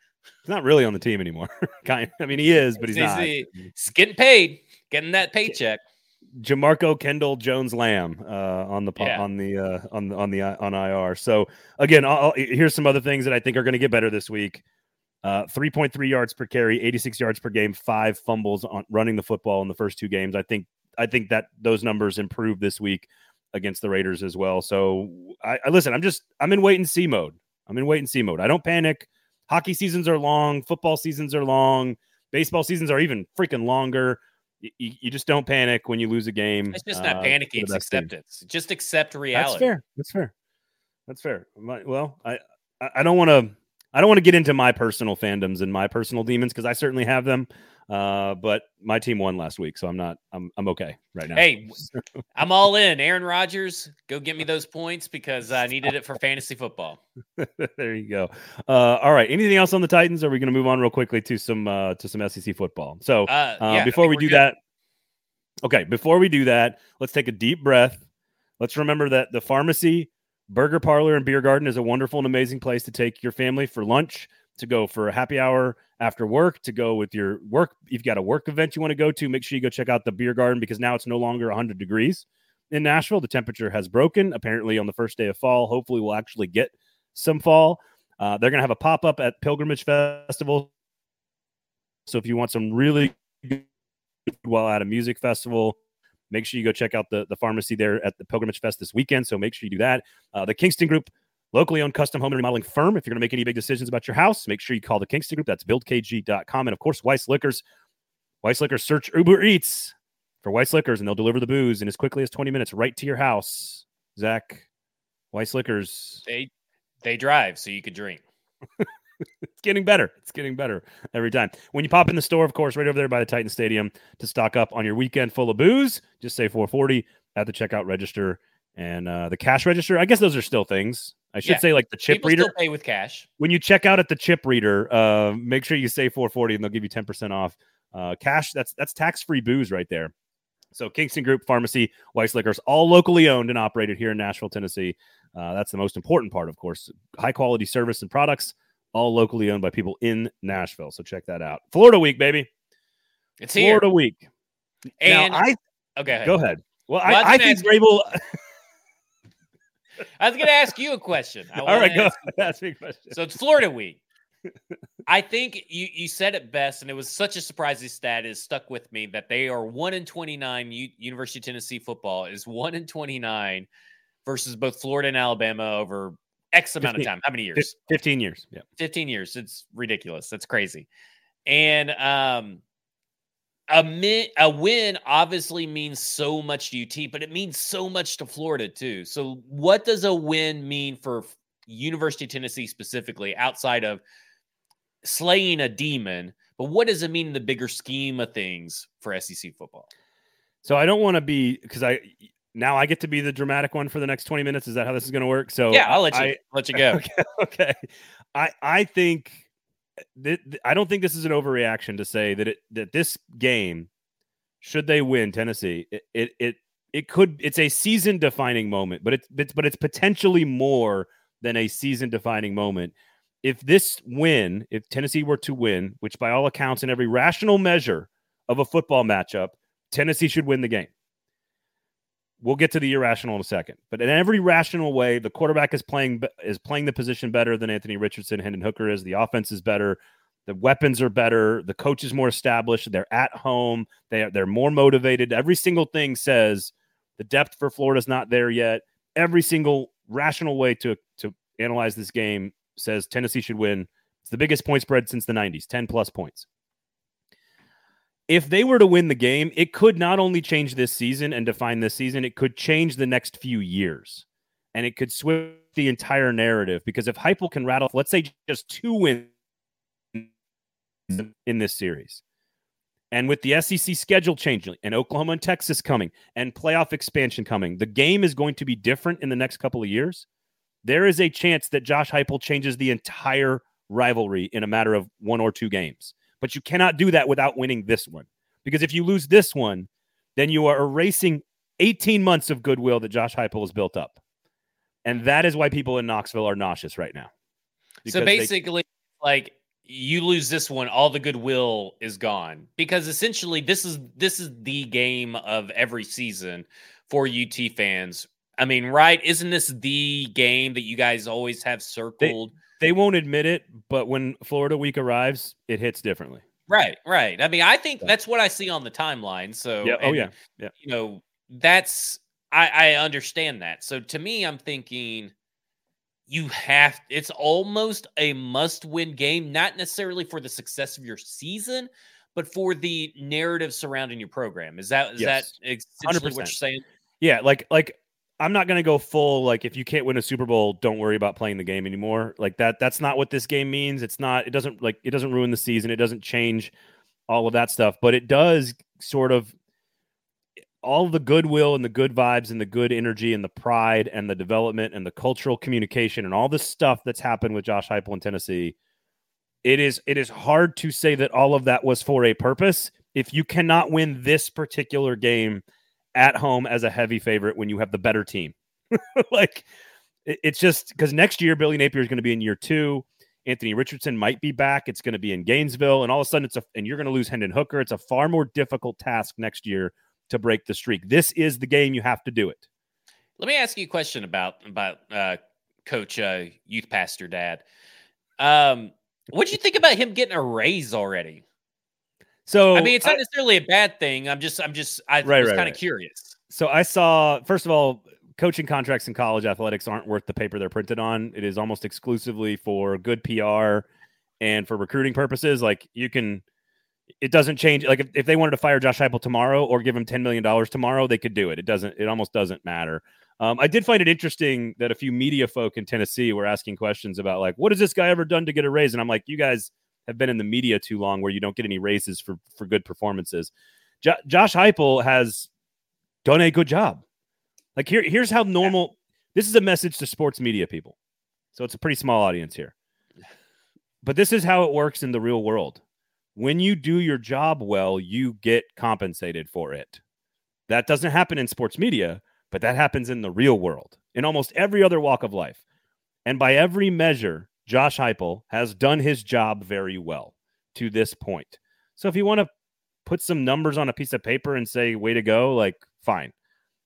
He's not really on the team anymore. (laughs) kind I mean, he is, but he's, he's not. He's getting paid, getting that paycheck. Jamarco Kendall Jones Lamb uh, on the yeah. on the uh, on the on the uh, on IR. So again, I'll, here's some other things that I think are going to get better this week. Uh, 3.3 yards per carry, 86 yards per game, five fumbles on running the football in the first two games. I think I think that those numbers improve this week against the Raiders as well. So I, I listen. I'm just I'm in wait and see mode. I'm in wait and see mode. I don't panic. Hockey seasons are long. Football seasons are long. Baseball seasons are even freaking longer you, you just don't panic when you lose a game. It's just not uh, panicking; it's acceptance. Team. Just accept reality. That's fair. That's fair. That's fair. well, I I don't want to I don't want to get into my personal fandoms and my personal demons because I certainly have them. Uh, but my team won last week, so I'm not. I'm I'm okay right now. Hey, (laughs) I'm all in. Aaron Rodgers, go get me those points because I needed it for fantasy football. (laughs) there you go. Uh, all right. Anything else on the Titans? Are we going to move on real quickly to some uh, to some SEC football? So uh, uh yeah, before we do good. that, okay. Before we do that, let's take a deep breath. Let's remember that the pharmacy, burger parlor, and beer garden is a wonderful and amazing place to take your family for lunch to go for a happy hour after work, to go with your work. You've got a work event you want to go to, make sure you go check out the beer garden because now it's no longer 100 degrees in Nashville. The temperature has broken apparently on the first day of fall. Hopefully, we'll actually get some fall. Uh, they're going to have a pop up at Pilgrimage Festival. So if you want some really good while at a music festival, make sure you go check out the, the pharmacy there at the Pilgrimage Fest this weekend. So make sure you do that. Uh, the Kingston Group locally owned custom home and remodeling firm. If you're going to make any big decisions about your house, make sure you call the Kingston Group. That's buildkg.com. And of course, Weiss Liquors. Weiss Liquors, search Uber Eats for Weiss Liquors and they'll deliver the booze in as quickly as 20 minutes right to your house. Zach, Weiss Liquors. They they drive so you could drink. (laughs) it's getting better. It's getting better every time. When you pop in the store, of course, right over there by the Titan Stadium to stock up on your weekend full of booze, just say 440 at the checkout register and uh, the cash register. I guess those are still things. I should yeah. say like the chip People reader. pay with cash. When you check out at the chip reader, uh, make sure you say 440 and they'll give you 10% off. Uh, cash, that's that's tax-free booze right there. So Kingston Group Pharmacy, Weiss Liquors, all locally owned and operated here in Nashville, Tennessee. Uh, that's the most important part, of course. High quality service and products, all locally owned by people in Nashville. So check that out. Florida week, baby. It's Florida here. week. And now, I okay, go ahead. Well, well I, I think Vrabel. I was going to ask you a question. (laughs) All right, go ask, ask me a question. So it's Florida week. (laughs) I think you you said it best, and it was such a surprising stat. Is stuck with me that they are one in twenty nine. U- University of Tennessee football is one in twenty nine versus both Florida and Alabama over X amount 15, of time. How many years? Fifteen years. Yeah, fifteen years. It's ridiculous. That's crazy. And um, a min, a win obviously means so much to UT, but it means so much to Florida too. So, what does a win mean for University of Tennessee specifically, outside of slaying a demon? But what does it mean in the bigger scheme of things for SEC football? So, I don't want to be because I now I get to be the dramatic one for the next twenty minutes. Is that how this is going to work? So, yeah, I'll let you I, let you go. (laughs) Okay, okay. I I think th- th- I don't think this is an overreaction to say that it that this game, should they win Tennessee, it it it, it could it's a season defining moment, but it's, it's but it's potentially more than a season defining moment. If this win, if Tennessee were to win, which by all accounts in every rational measure of a football matchup, Tennessee should win the game. We'll get to the irrational in a second. But in every rational way, the quarterback is playing is playing the position better than Anthony Richardson, Hendon Hooker is. The offense is better. The weapons are better. The coach is more established. They're at home. They are, they're more motivated. Every single thing says the depth for Florida is not there yet. Every single rational way to to analyze this game says Tennessee should win. It's the biggest point spread since the 90s, 10 plus points. If they were to win the game, it could not only change this season and define this season, it could change the next few years. And it could switch the entire narrative because if Heupel can rattle, let's say just two wins in this series, and with the SEC schedule changing and Oklahoma and Texas coming and playoff expansion coming, the game is going to be different in the next couple of years. There is a chance that Josh Heupel changes the entire rivalry in a matter of one or two games. But you cannot do that without winning this one. Because if you lose this one, then you are erasing 18 months of goodwill that Josh Heupel has built up. And that is why people in Knoxville are nauseous right now. So basically, they- like you lose this one, all the goodwill is gone because essentially this is this is the game of every season for UT fans. I mean, right? Isn't this the game that you guys always have circled? They, they won't admit it, but when Florida week arrives, it hits differently. Right, right. I mean, I think that's what I see on the timeline. So, yeah, oh, yeah, yeah. You know, that's I, I understand that. So to me, I'm thinking you have it's almost a must-win game, not necessarily for the success of your season, but for the narrative surrounding your program. Is that is yes. that essentially 100%. what you're saying? Yeah, like like I'm not gonna go full like if you can't win a Super Bowl, don't worry about playing the game anymore. Like that that's not what this game means. It's not it doesn't like it doesn't ruin the season, it doesn't change all of that stuff, but it does sort of all the goodwill and the good vibes and the good energy and the pride and the development and the cultural communication and all the stuff that's happened with Josh Heupel in Tennessee, it is it is hard to say that all of that was for a purpose if you cannot win this particular game at home as a heavy favorite when you have the better team. (laughs) like it, it's just because next year Billy Napier is going to be in year two. Anthony Richardson might be back. It's going to be in Gainesville, and all of a sudden it's a and you're going to lose Hendon Hooker. It's a far more difficult task next year to break the streak. This is the game you have to do it. Let me ask you a question about about uh, Coach uh, Youth Pastor Dad. Um, what do you think about him getting a raise already? So I mean, it's not I, necessarily a bad thing. I'm just, I'm just, I right, was right, kind of right. curious. So I saw, first of all, coaching contracts in college athletics aren't worth the paper they're printed on. It is almost exclusively for good PR and for recruiting purposes. Like you can, it doesn't change. Like if, if they wanted to fire Josh Heupel tomorrow or give him $10 million tomorrow, they could do it. It doesn't, it almost doesn't matter. Um, I did find it interesting that a few media folk in Tennessee were asking questions about like, what has this guy ever done to get a raise? And I'm like, you guys have been in the media too long where you don't get any raises for, for good performances. Jo- Josh Heupel has done a good job. Like here, here's how normal. This is a message to sports media people. So it's a pretty small audience here. But this is how it works in the real world when you do your job well, you get compensated for it. That doesn't happen in sports media, but that happens in the real world, in almost every other walk of life. And by every measure, Josh Heupel has done his job very well to this point. So if you want to put some numbers on a piece of paper and say, way to go, like, fine.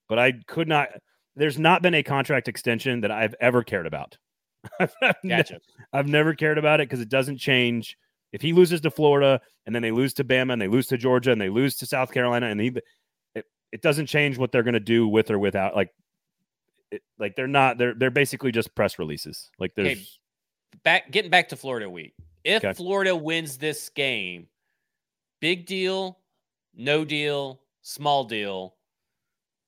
But I could not, there's not been a contract extension that I've ever cared about. (laughs) I've, gotcha. I've never cared about it because it doesn't change if he loses to Florida and then they lose to Bama and they lose to Georgia and they lose to South Carolina and he, it, it doesn't change what they're going to do with or without. Like, it, like they're not. They're they're basically just press releases. Like there's okay. Back getting back to Florida week. If okay. Florida wins this game, big deal, no deal, small deal,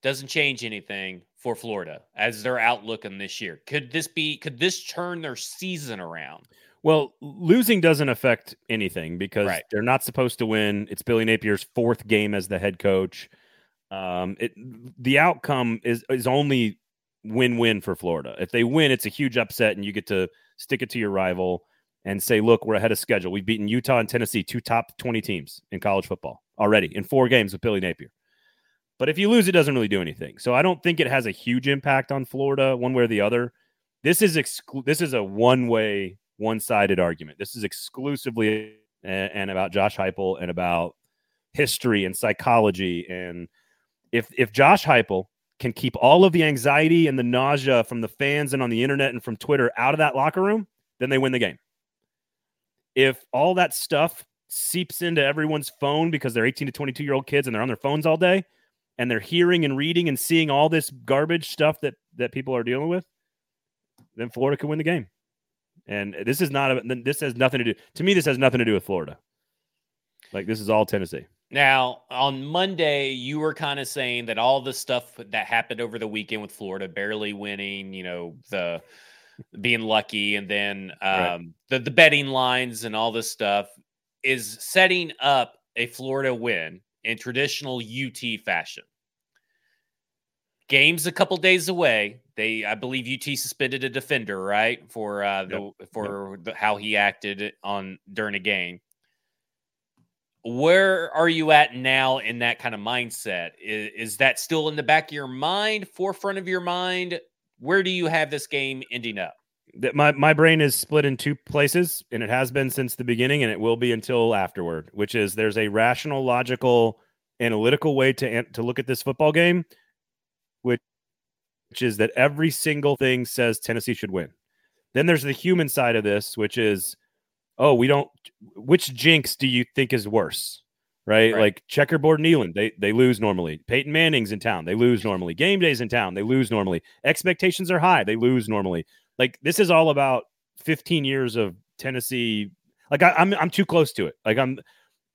doesn't change anything for Florida as their outlook on this year. Could this be? Could this turn their season around? Well, losing doesn't affect anything because right. they're not supposed to win. It's Billy Napier's fourth game as the head coach. Um, it the outcome is is only win-win for Florida. If they win, it's a huge upset, and you get to stick it to your rival and say, "Look, we're ahead of schedule. We've beaten Utah and Tennessee, two top twenty teams in college football already in four games with Billy Napier." But if you lose, it doesn't really do anything. So I don't think it has a huge impact on Florida one way or the other. This is exclu- this is a one-way one sided argument. This is exclusively and, and about Josh Heupel and about history and psychology. And if if Josh Heupel can keep all of the anxiety and the nausea from the fans and on the internet and from Twitter out of that locker room, then they win the game. If all that stuff seeps into everyone's phone because they're 18 to 22 year old kids and they're on their phones all day and they're hearing and reading and seeing all this garbage stuff that that people are dealing with, then Florida can win the game. And this is not a, this has nothing to do to me. This has nothing to do with Florida. Like this is all Tennessee. Now, on Monday, you were kind of saying that all the stuff that happened over the weekend with Florida, barely winning, you know, the being lucky, and then um, right. the the betting lines and all this stuff is setting up a Florida win in traditional UT fashion. Games a couple days away. They, I believe, UT suspended a defender, right, for uh, the yep. for yep. The, how he acted on during a game where are you at now in that kind of mindset? Is, is, that still in the back of your mind, forefront of your mind? Where do you have this game ending up? My my brain is split in two places, and it has been since the beginning, and it will be until afterward. Which is there's a rational, logical, analytical way to to look at this football game, which which is that every single thing says Tennessee should win. Then there's the human side of this, which is oh, we don't. Which jinx do you think is worse? Right? right. Like checkerboard Neyland, they they lose normally. Peyton Manning's in town, they lose normally. Game days in town, they lose normally. Expectations are high, they lose normally. Like this is all about 15 years of Tennessee. Like I, I'm I'm too close to it. Like I'm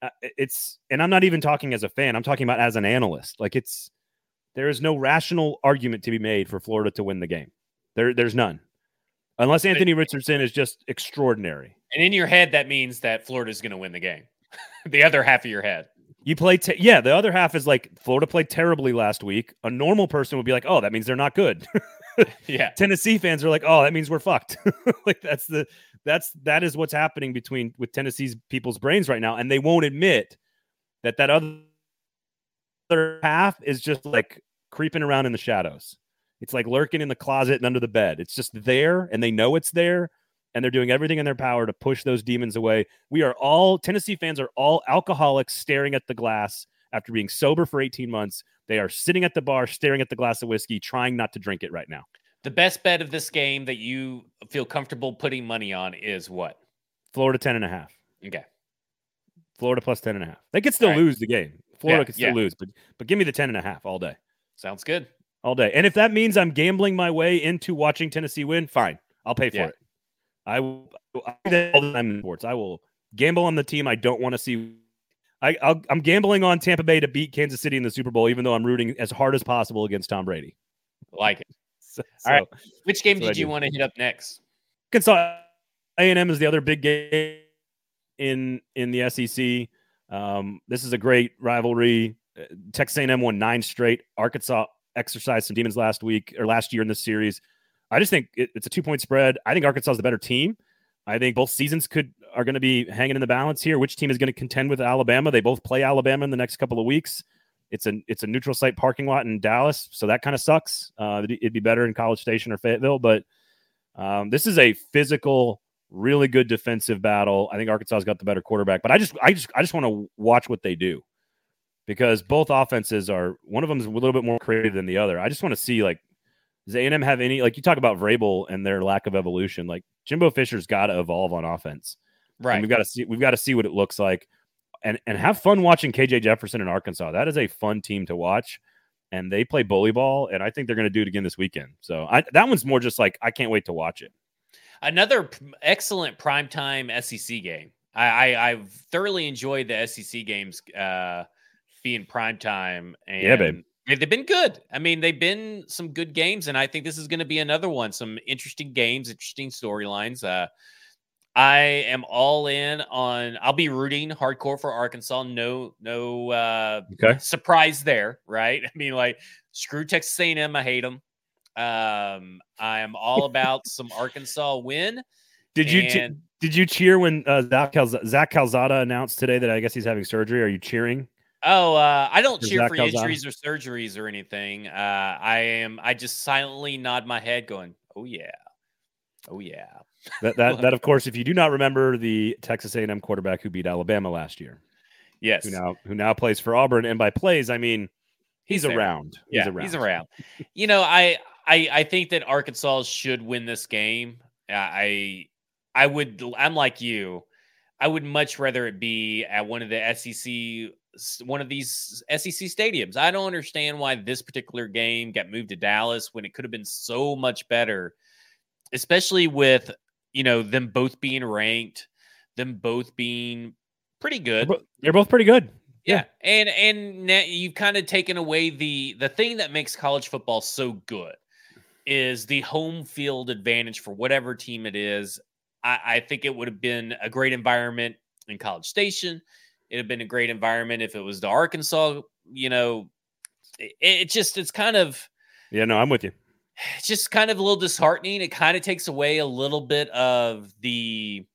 uh, it's and I'm not even talking as a fan. I'm talking about as an analyst. Like it's there is no rational argument to be made for Florida to win the game. There there's none. Unless Anthony Richardson is just extraordinary. And in your head, that means that Florida is going to win the game. (laughs) the other half of your head. You play, te- yeah. The other half is like Florida played terribly last week. A normal person would be like, "Oh, that means they're not good." (laughs) yeah. (laughs) Tennessee fans are like, "Oh, that means we're fucked." like that's the that's that is what's happening between with Tennessee's people's brains right now, and they won't admit that that other half is just like creeping around in the shadows. It's like lurking in the closet and under the bed. It's just there, and they know it's there, and they're doing everything in their power to push those demons away. We are all Tennessee fans are all alcoholics staring at the glass after being sober for 18 months. They are sitting at the bar staring at the glass of whiskey trying not to drink it right now. The best bet of this game that you feel comfortable putting money on is what? Florida 10 and a half. Okay. Florida plus 10 and a half. They could still right. lose the game. Florida yeah, could still yeah. lose, but but give me the 10 and a half all day. Sounds good. All day. And if that means I'm gambling my way into watching Tennessee win, fine. I'll pay for yeah. it. I will in sports. I will gamble on the team I don't want to see. I, i am gambling on Tampa Bay to beat Kansas City in the Super Bowl, even though I'm rooting as hard as possible against Tom Brady. Like it. (laughs) So, All right. Which game did you want to hit up next? Arkansas A&M is the other big game in in the SEC. Um, this is a great rivalry. Uh, Texas A&M won nine straight. Arkansas exercised some demons last week or last year in this series. I just think it, it's a two point spread. I think Arkansas is the better team. I think both seasons could are going to be hanging in the balance here. Which team is going to contend with Alabama? They both play Alabama in the next couple of weeks. It's a it's a neutral site parking lot in Dallas, so that kind of sucks. Uh, it'd be better in College Station or Fayetteville, but um, this is a physical, really good defensive battle. I think Arkansas's got the better quarterback, but I just I just I just want to watch what they do because both offenses are one of them is a little bit more creative than the other. I just want to see like does A&M have any like you talk about Vrabel and their lack of evolution? Like Jimbo Fisher's got to evolve on offense, right? And we've got to see we've got to see what it looks like, and and have fun watching KJ Jefferson in Arkansas. That is a fun team to watch, and they play bully ball, and I think they're going to do it again this weekend. So I, that one's more just like I can't wait to watch it. Another excellent primetime SEC game. I, I have thoroughly enjoyed the SEC games uh, being primetime. And yeah, babe They've been good. I mean, they've been some good games, and I think this is going to be another one. Some interesting games, interesting storylines. Uh, I am all in on. I'll be rooting hardcore for Arkansas. No, no uh, okay. surprise there, right? (laughs) I mean, like screw Texas A&M. I hate them. Um, I am all (laughs) about some Arkansas win. Did you and, did you cheer when uh, Zach, Calz- Zach Calzada announced today that I guess he's having surgery? Are you cheering? Oh, uh, I don't cheer for injuries on. or surgeries or anything. Uh, I am. I just silently nod my head, going, "Oh yeah, oh yeah." that that that (laughs) of course, if you do not remember the Texas A&M quarterback who beat Alabama last year, yes, who now who now plays for Auburn, and by plays I mean He's, He's around. yeah, he's around. you know, I, I I think that Arkansas should win this game. I I would I'm like you. I would much rather it be at one of the SEC one of these SEC stadiums. I don't understand why this particular game got moved to Dallas when it could have been so much better, especially with, you know, them both being ranked, them both being pretty good. They're, both pretty good. Yeah. And and now you've kind of taken away the the thing that makes college football so good is the home field advantage for whatever team it is. I, I think it would have been a great environment in College Station. It'd have been a great environment if it was the Arkansas, you know. It, it just it's kind of Yeah, no, I'm with you. it's (sighs) just kind of a little disheartening. It kind of takes away a little bit of the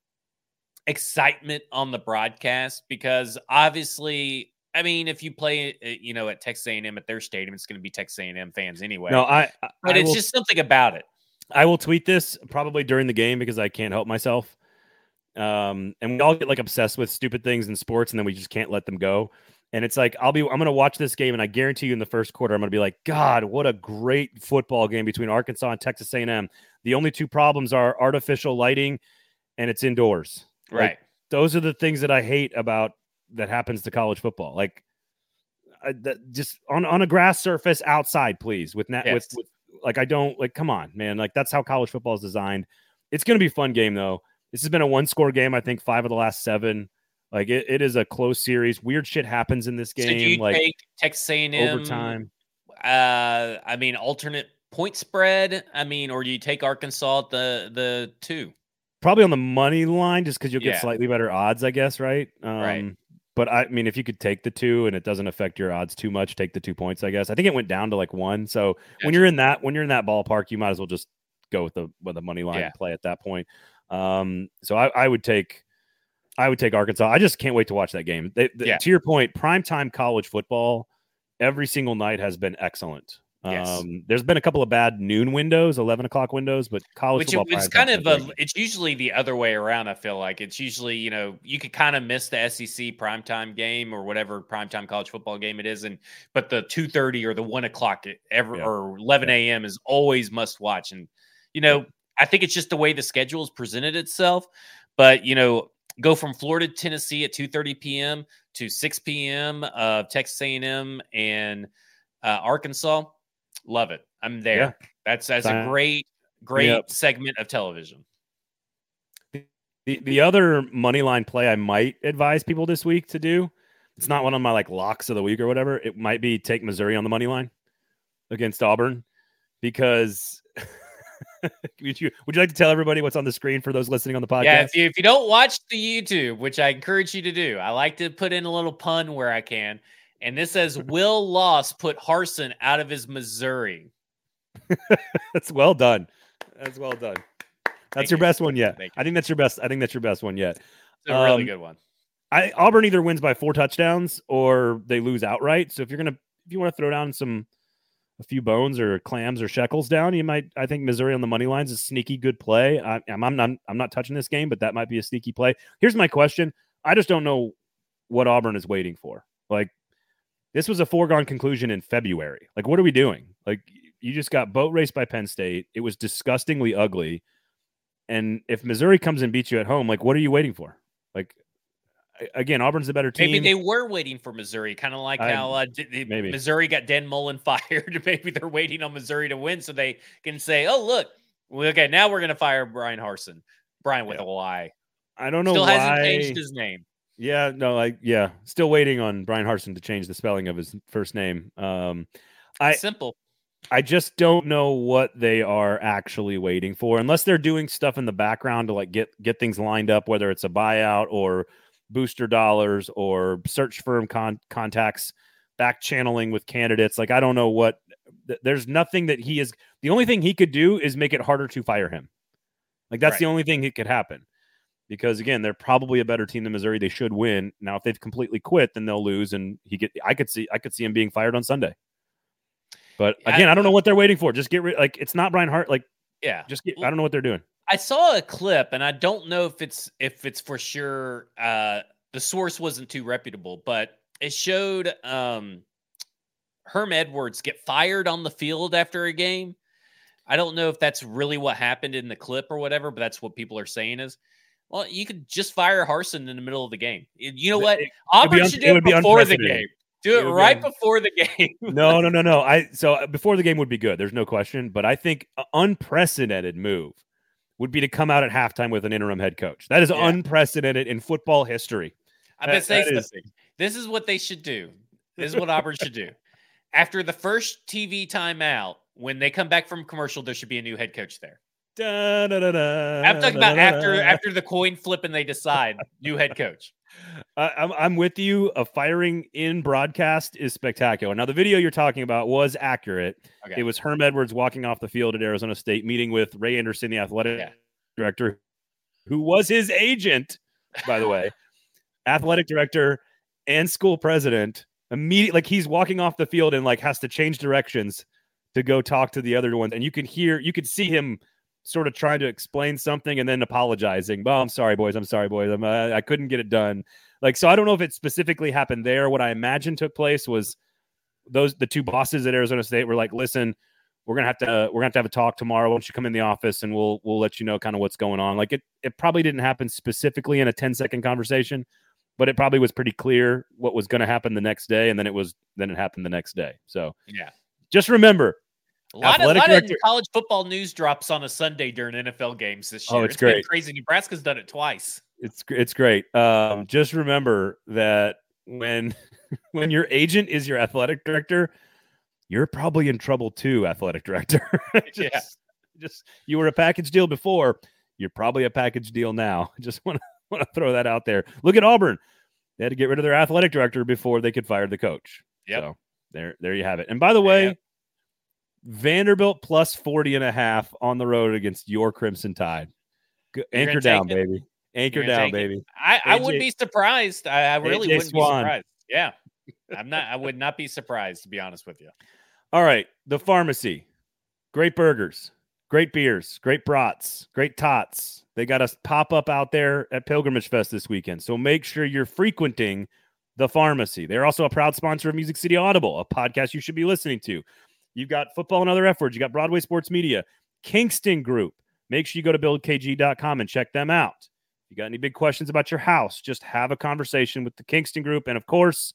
excitement on the broadcast because obviously, I mean, if you play, uh, you know, at Texas A&M at their stadium, it's going to be Texas A&M fans anyway. No, I. I but I it's will, just something about it. I will tweet this probably during the game because I can't help myself. Um, and we all get like obsessed with stupid things in sports, and then we just can't let them go. And it's like I'll be I'm gonna watch this game, and I guarantee you in the first quarter I'm gonna be like, God, what a great football game between Arkansas and Texas A&M. The only two problems are artificial lighting, and it's indoors. Like, Right. those are the things that I hate about that happens to college football. Like, I, that just on on a grass surface outside, please. With that, with, Yes. with like I don't like. Come on, man. Like that's how college football is designed. It's to be a fun game though. This has been a one score game. I think five of the last seven. Like it, it is a close series. Weird shit happens in this so do game. you like take Texas A&M overtime. Uh, I mean, alternate point spread. I mean, or do you take Arkansas at the the two? Probably on the money line, just because you'll get Yeah. slightly better odds, I guess. Right. Um, Right. But I mean, if you could take the two and it doesn't affect your odds too much, take the two points. I guess. I think it went down to like one. So when you're in that when you're in that ballpark, you might as well just go with the with the money line Yeah. play at that point. Um, so I, I would take I would take Arkansas. I just can't wait to watch that game. They, the- Yeah. To your point, primetime college football every single night has been excellent. Yes. Um, there's been a couple of bad noon windows, eleven o'clock windows, but college Which football. it- it's kind of a, it's usually the other way around. I feel like it's usually you know you could kind of miss the SEC primetime game or whatever primetime college football game it is, and but the two thirty or the one o'clock ever Yeah. or eleven a.m. is always must watch. And you know I think it's just the way the schedule has presented itself. But you know go from Florida to Tennessee at two thirty p.m. to six p.m. of Texas A and uh, Arkansas. Love it. I'm there. Yeah. That's that's a great great Yep. segment of television. The the other money line play I might advise people this week to do. It's not one of my like locks of the week or whatever. It might be take Missouri on the money line against Auburn because (laughs) would you would you like to tell everybody what's on the screen for those listening on the podcast? Yeah, if you, if you don't watch the YouTube, which I encourage you to do, I like to put in a little pun where I can. And this says (laughs) Will Loss put Harsin out of his Missouri. (laughs) that's well done. That's well done. That's Thank your you. best one yet. Thank I think that's your best. I think that's your best one yet. It's a really Um, good one. I Auburn either wins by four touchdowns or they lose outright. So if you're gonna if you want to throw down some a few bones or clams or shekels down, you might. I think Missouri on the money lines is a sneaky good play. I, I'm, I'm not I'm not touching this game, but that might be a sneaky play. Here's my question: I just don't know what Auburn is waiting for. Like this was a foregone conclusion in February. Like what are we doing? Like you just got boat raced by Penn State. It was disgustingly ugly. And if Missouri comes and beats you at home, like what are you waiting for? Like again, Auburn's the better team. Maybe they were waiting for Missouri, kind of like I- how uh, maybe. Missouri got Dan Mullen (laughs) fired. (laughs) maybe they're waiting on Missouri to win so they can say, "Oh, look, okay, now we're going to fire Bryan Harsin." Brian with Yeah. a Y. I don't know Still why. hasn't changed his name. Yeah, no, like yeah, still waiting on Bryan Harsin to change the spelling of his first name. Um, I Simple. I just don't know what they are actually waiting for, unless they're doing stuff in the background to like get get things lined up, whether it's a buyout or booster dollars or search firm con- contacts, back channeling with candidates. Like I don't know what. th- There's nothing that he is. The only thing he could do is make it harder to fire him. Like that's the only thing that could happen. Because again, they're probably a better team than Missouri. They should win. Now, if they've completely quit, then they'll lose, and he get. I could see. I could see him being fired on Sunday. But again, I don't know what they're waiting for. Just get rid. Like it's not Brian Hart. Like Yeah. just get. I don't know what they're doing. I saw a clip, and I don't know if it's if it's for sure. Uh, the source wasn't too reputable, but it showed um, Herm Edwards get fired on the field after a game. I don't know if that's really what happened in the clip or whatever, but that's what people are saying is, well, you could just fire Harsin in the middle of the game. You know what? Auburn should do it before the game. Do it, it right be, before the game. (laughs) no, no, no, no. I so uh, before the game would be good. There's no question. But I think unprecedented move would be to come out at halftime with an interim head coach. That is yeah. unprecedented in football history. I bet say something. Is, this is what they should do. This is what Auburn should do. (laughs) After the first TV timeout, when they come back from commercial, there should be a new head coach there. Da, da, da, I'm talking about after after the coin flip and they decide new head coach. I'm I'm with you. A firing in broadcast is spectacular. Now the video you're talking about was accurate. Okay. It was Herm Edwards walking off the field at Arizona State, meeting with Ray Anderson, the athletic yeah. director, who was his agent, by the way, (laughs) athletic director and school president. Immediately, like he's walking off the field and like has to change directions to go talk to the other ones, and you can hear, you could see him sort of trying to explain something and then apologizing. Well, I'm sorry, boys. I'm sorry, boys. I'm, uh, I couldn't get it done. Like, so I don't know if it specifically happened there. What I imagine took place was those the two bosses at Arizona State were like, "Listen, we're gonna have to uh, we're gonna have to have a talk tomorrow. Why don't you come in the office and we'll we'll let you know kind of what's going on." Like it it probably didn't happen specifically in a 10 second conversation, but it probably was pretty clear what was going to happen the next day, and then it was then it happened the next day. So yeah, just remember a lot, of, lot of, college football news drops on a Sunday during NFL games this oh, year. Oh, it's, it's great. crazy. Nebraska's done it twice. It's it's great. Um, just remember that when (laughs) when your agent is your athletic director, you're probably in trouble too, athletic director. (laughs) (laughs) just, yeah. Just you were a package deal before. You're probably a package deal now. Just want to want to throw that out there. Look at Auburn. They had to get rid of their athletic director before they could fire the coach. Yeah. So there there you have it. And by the way, Vanderbilt plus 40 and a half on the road against your Crimson Tide. Anchor down, baby. Anchor down, baby. I, I would be surprised. I, I really AJ wouldn't Swann. be surprised. Yeah. I'm not, I would not be surprised, to be honest with you. All right. The pharmacy. Great burgers, great beers, great brats, great tots. They got us pop up out there at Pilgrimage Fest this weekend. So make sure you're frequenting the pharmacy. They're also a proud sponsor of Music City Audible, a podcast you should be listening to. You've got football and other efforts. You got Broadway Sports Media, Kingston Group. Make sure you go to buildkg.com and check them out. If you got any big questions about your house, just have a conversation with the Kingston Group. And of course,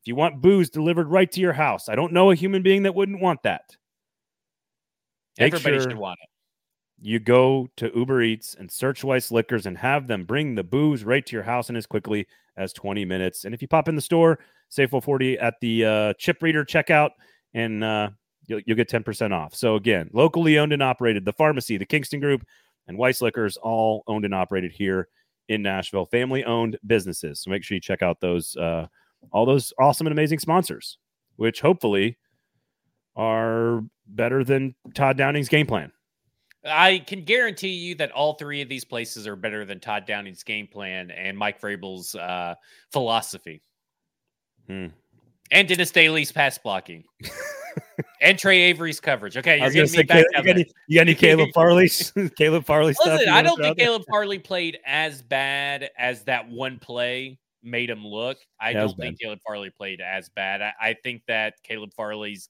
if you want booze delivered right to your house, I don't know a human being that wouldn't want that. Make Everybody sure should want it. You go to Uber Eats and search Weiss Liquors and have them bring the booze right to your house in as quickly as 20 minutes. And if you pop in the store, say 440 at the uh, chip reader checkout, and uh, you'll, you'll get 10% off. So, again, locally owned and operated, the pharmacy, the Kingston Group, and Weiss Liquors, all owned and operated here in Nashville, family owned businesses. So, make sure you check out those, uh, all those awesome and amazing sponsors, which hopefully are better than Todd Downing's game plan. I can guarantee you that all three of these places are better than Todd Downing's game plan and Mike Vrabel's uh, philosophy. Hmm and Dennis Daley's pass blocking. (laughs) and Tre Avery's coverage. Okay, you're getting me back. You got, any, you got any (laughs) Caleb Farley? Caleb Farley Listen, stuff. I don't think Caleb Farley played as bad as that one play made him look. I don't think. Caleb Farley played as bad. I, I think that Caleb Farley's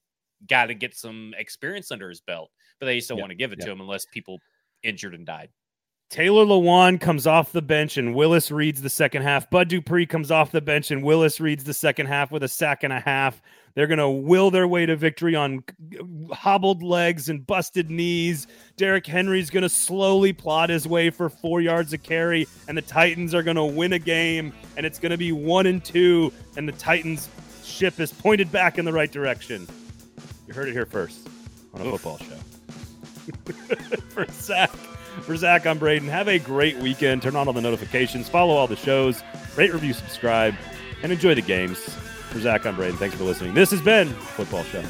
got to get some experience under his belt, but they just don't want to give it to him unless people injured and died. Taylor Lewan comes off the bench and Willis reads the second half. Bud Dupree comes off the bench and Willis reads the second half with a sack and a half. They're going to will their way to victory on hobbled legs and busted knees. Derrick Henry's going to slowly plod his way for four yards of carry, and the Titans are going to win a game, and it's going to be one and two, and the Titans' ship is pointed back in the right direction. You heard it here first on a football show. (laughs) for Zach. For Zach, I'm Braden. Have a great weekend. Turn on all the notifications, follow all the shows, rate, review, subscribe, and enjoy the games. For Zach, I'm Braden. Thanks for listening. This has been Football Show.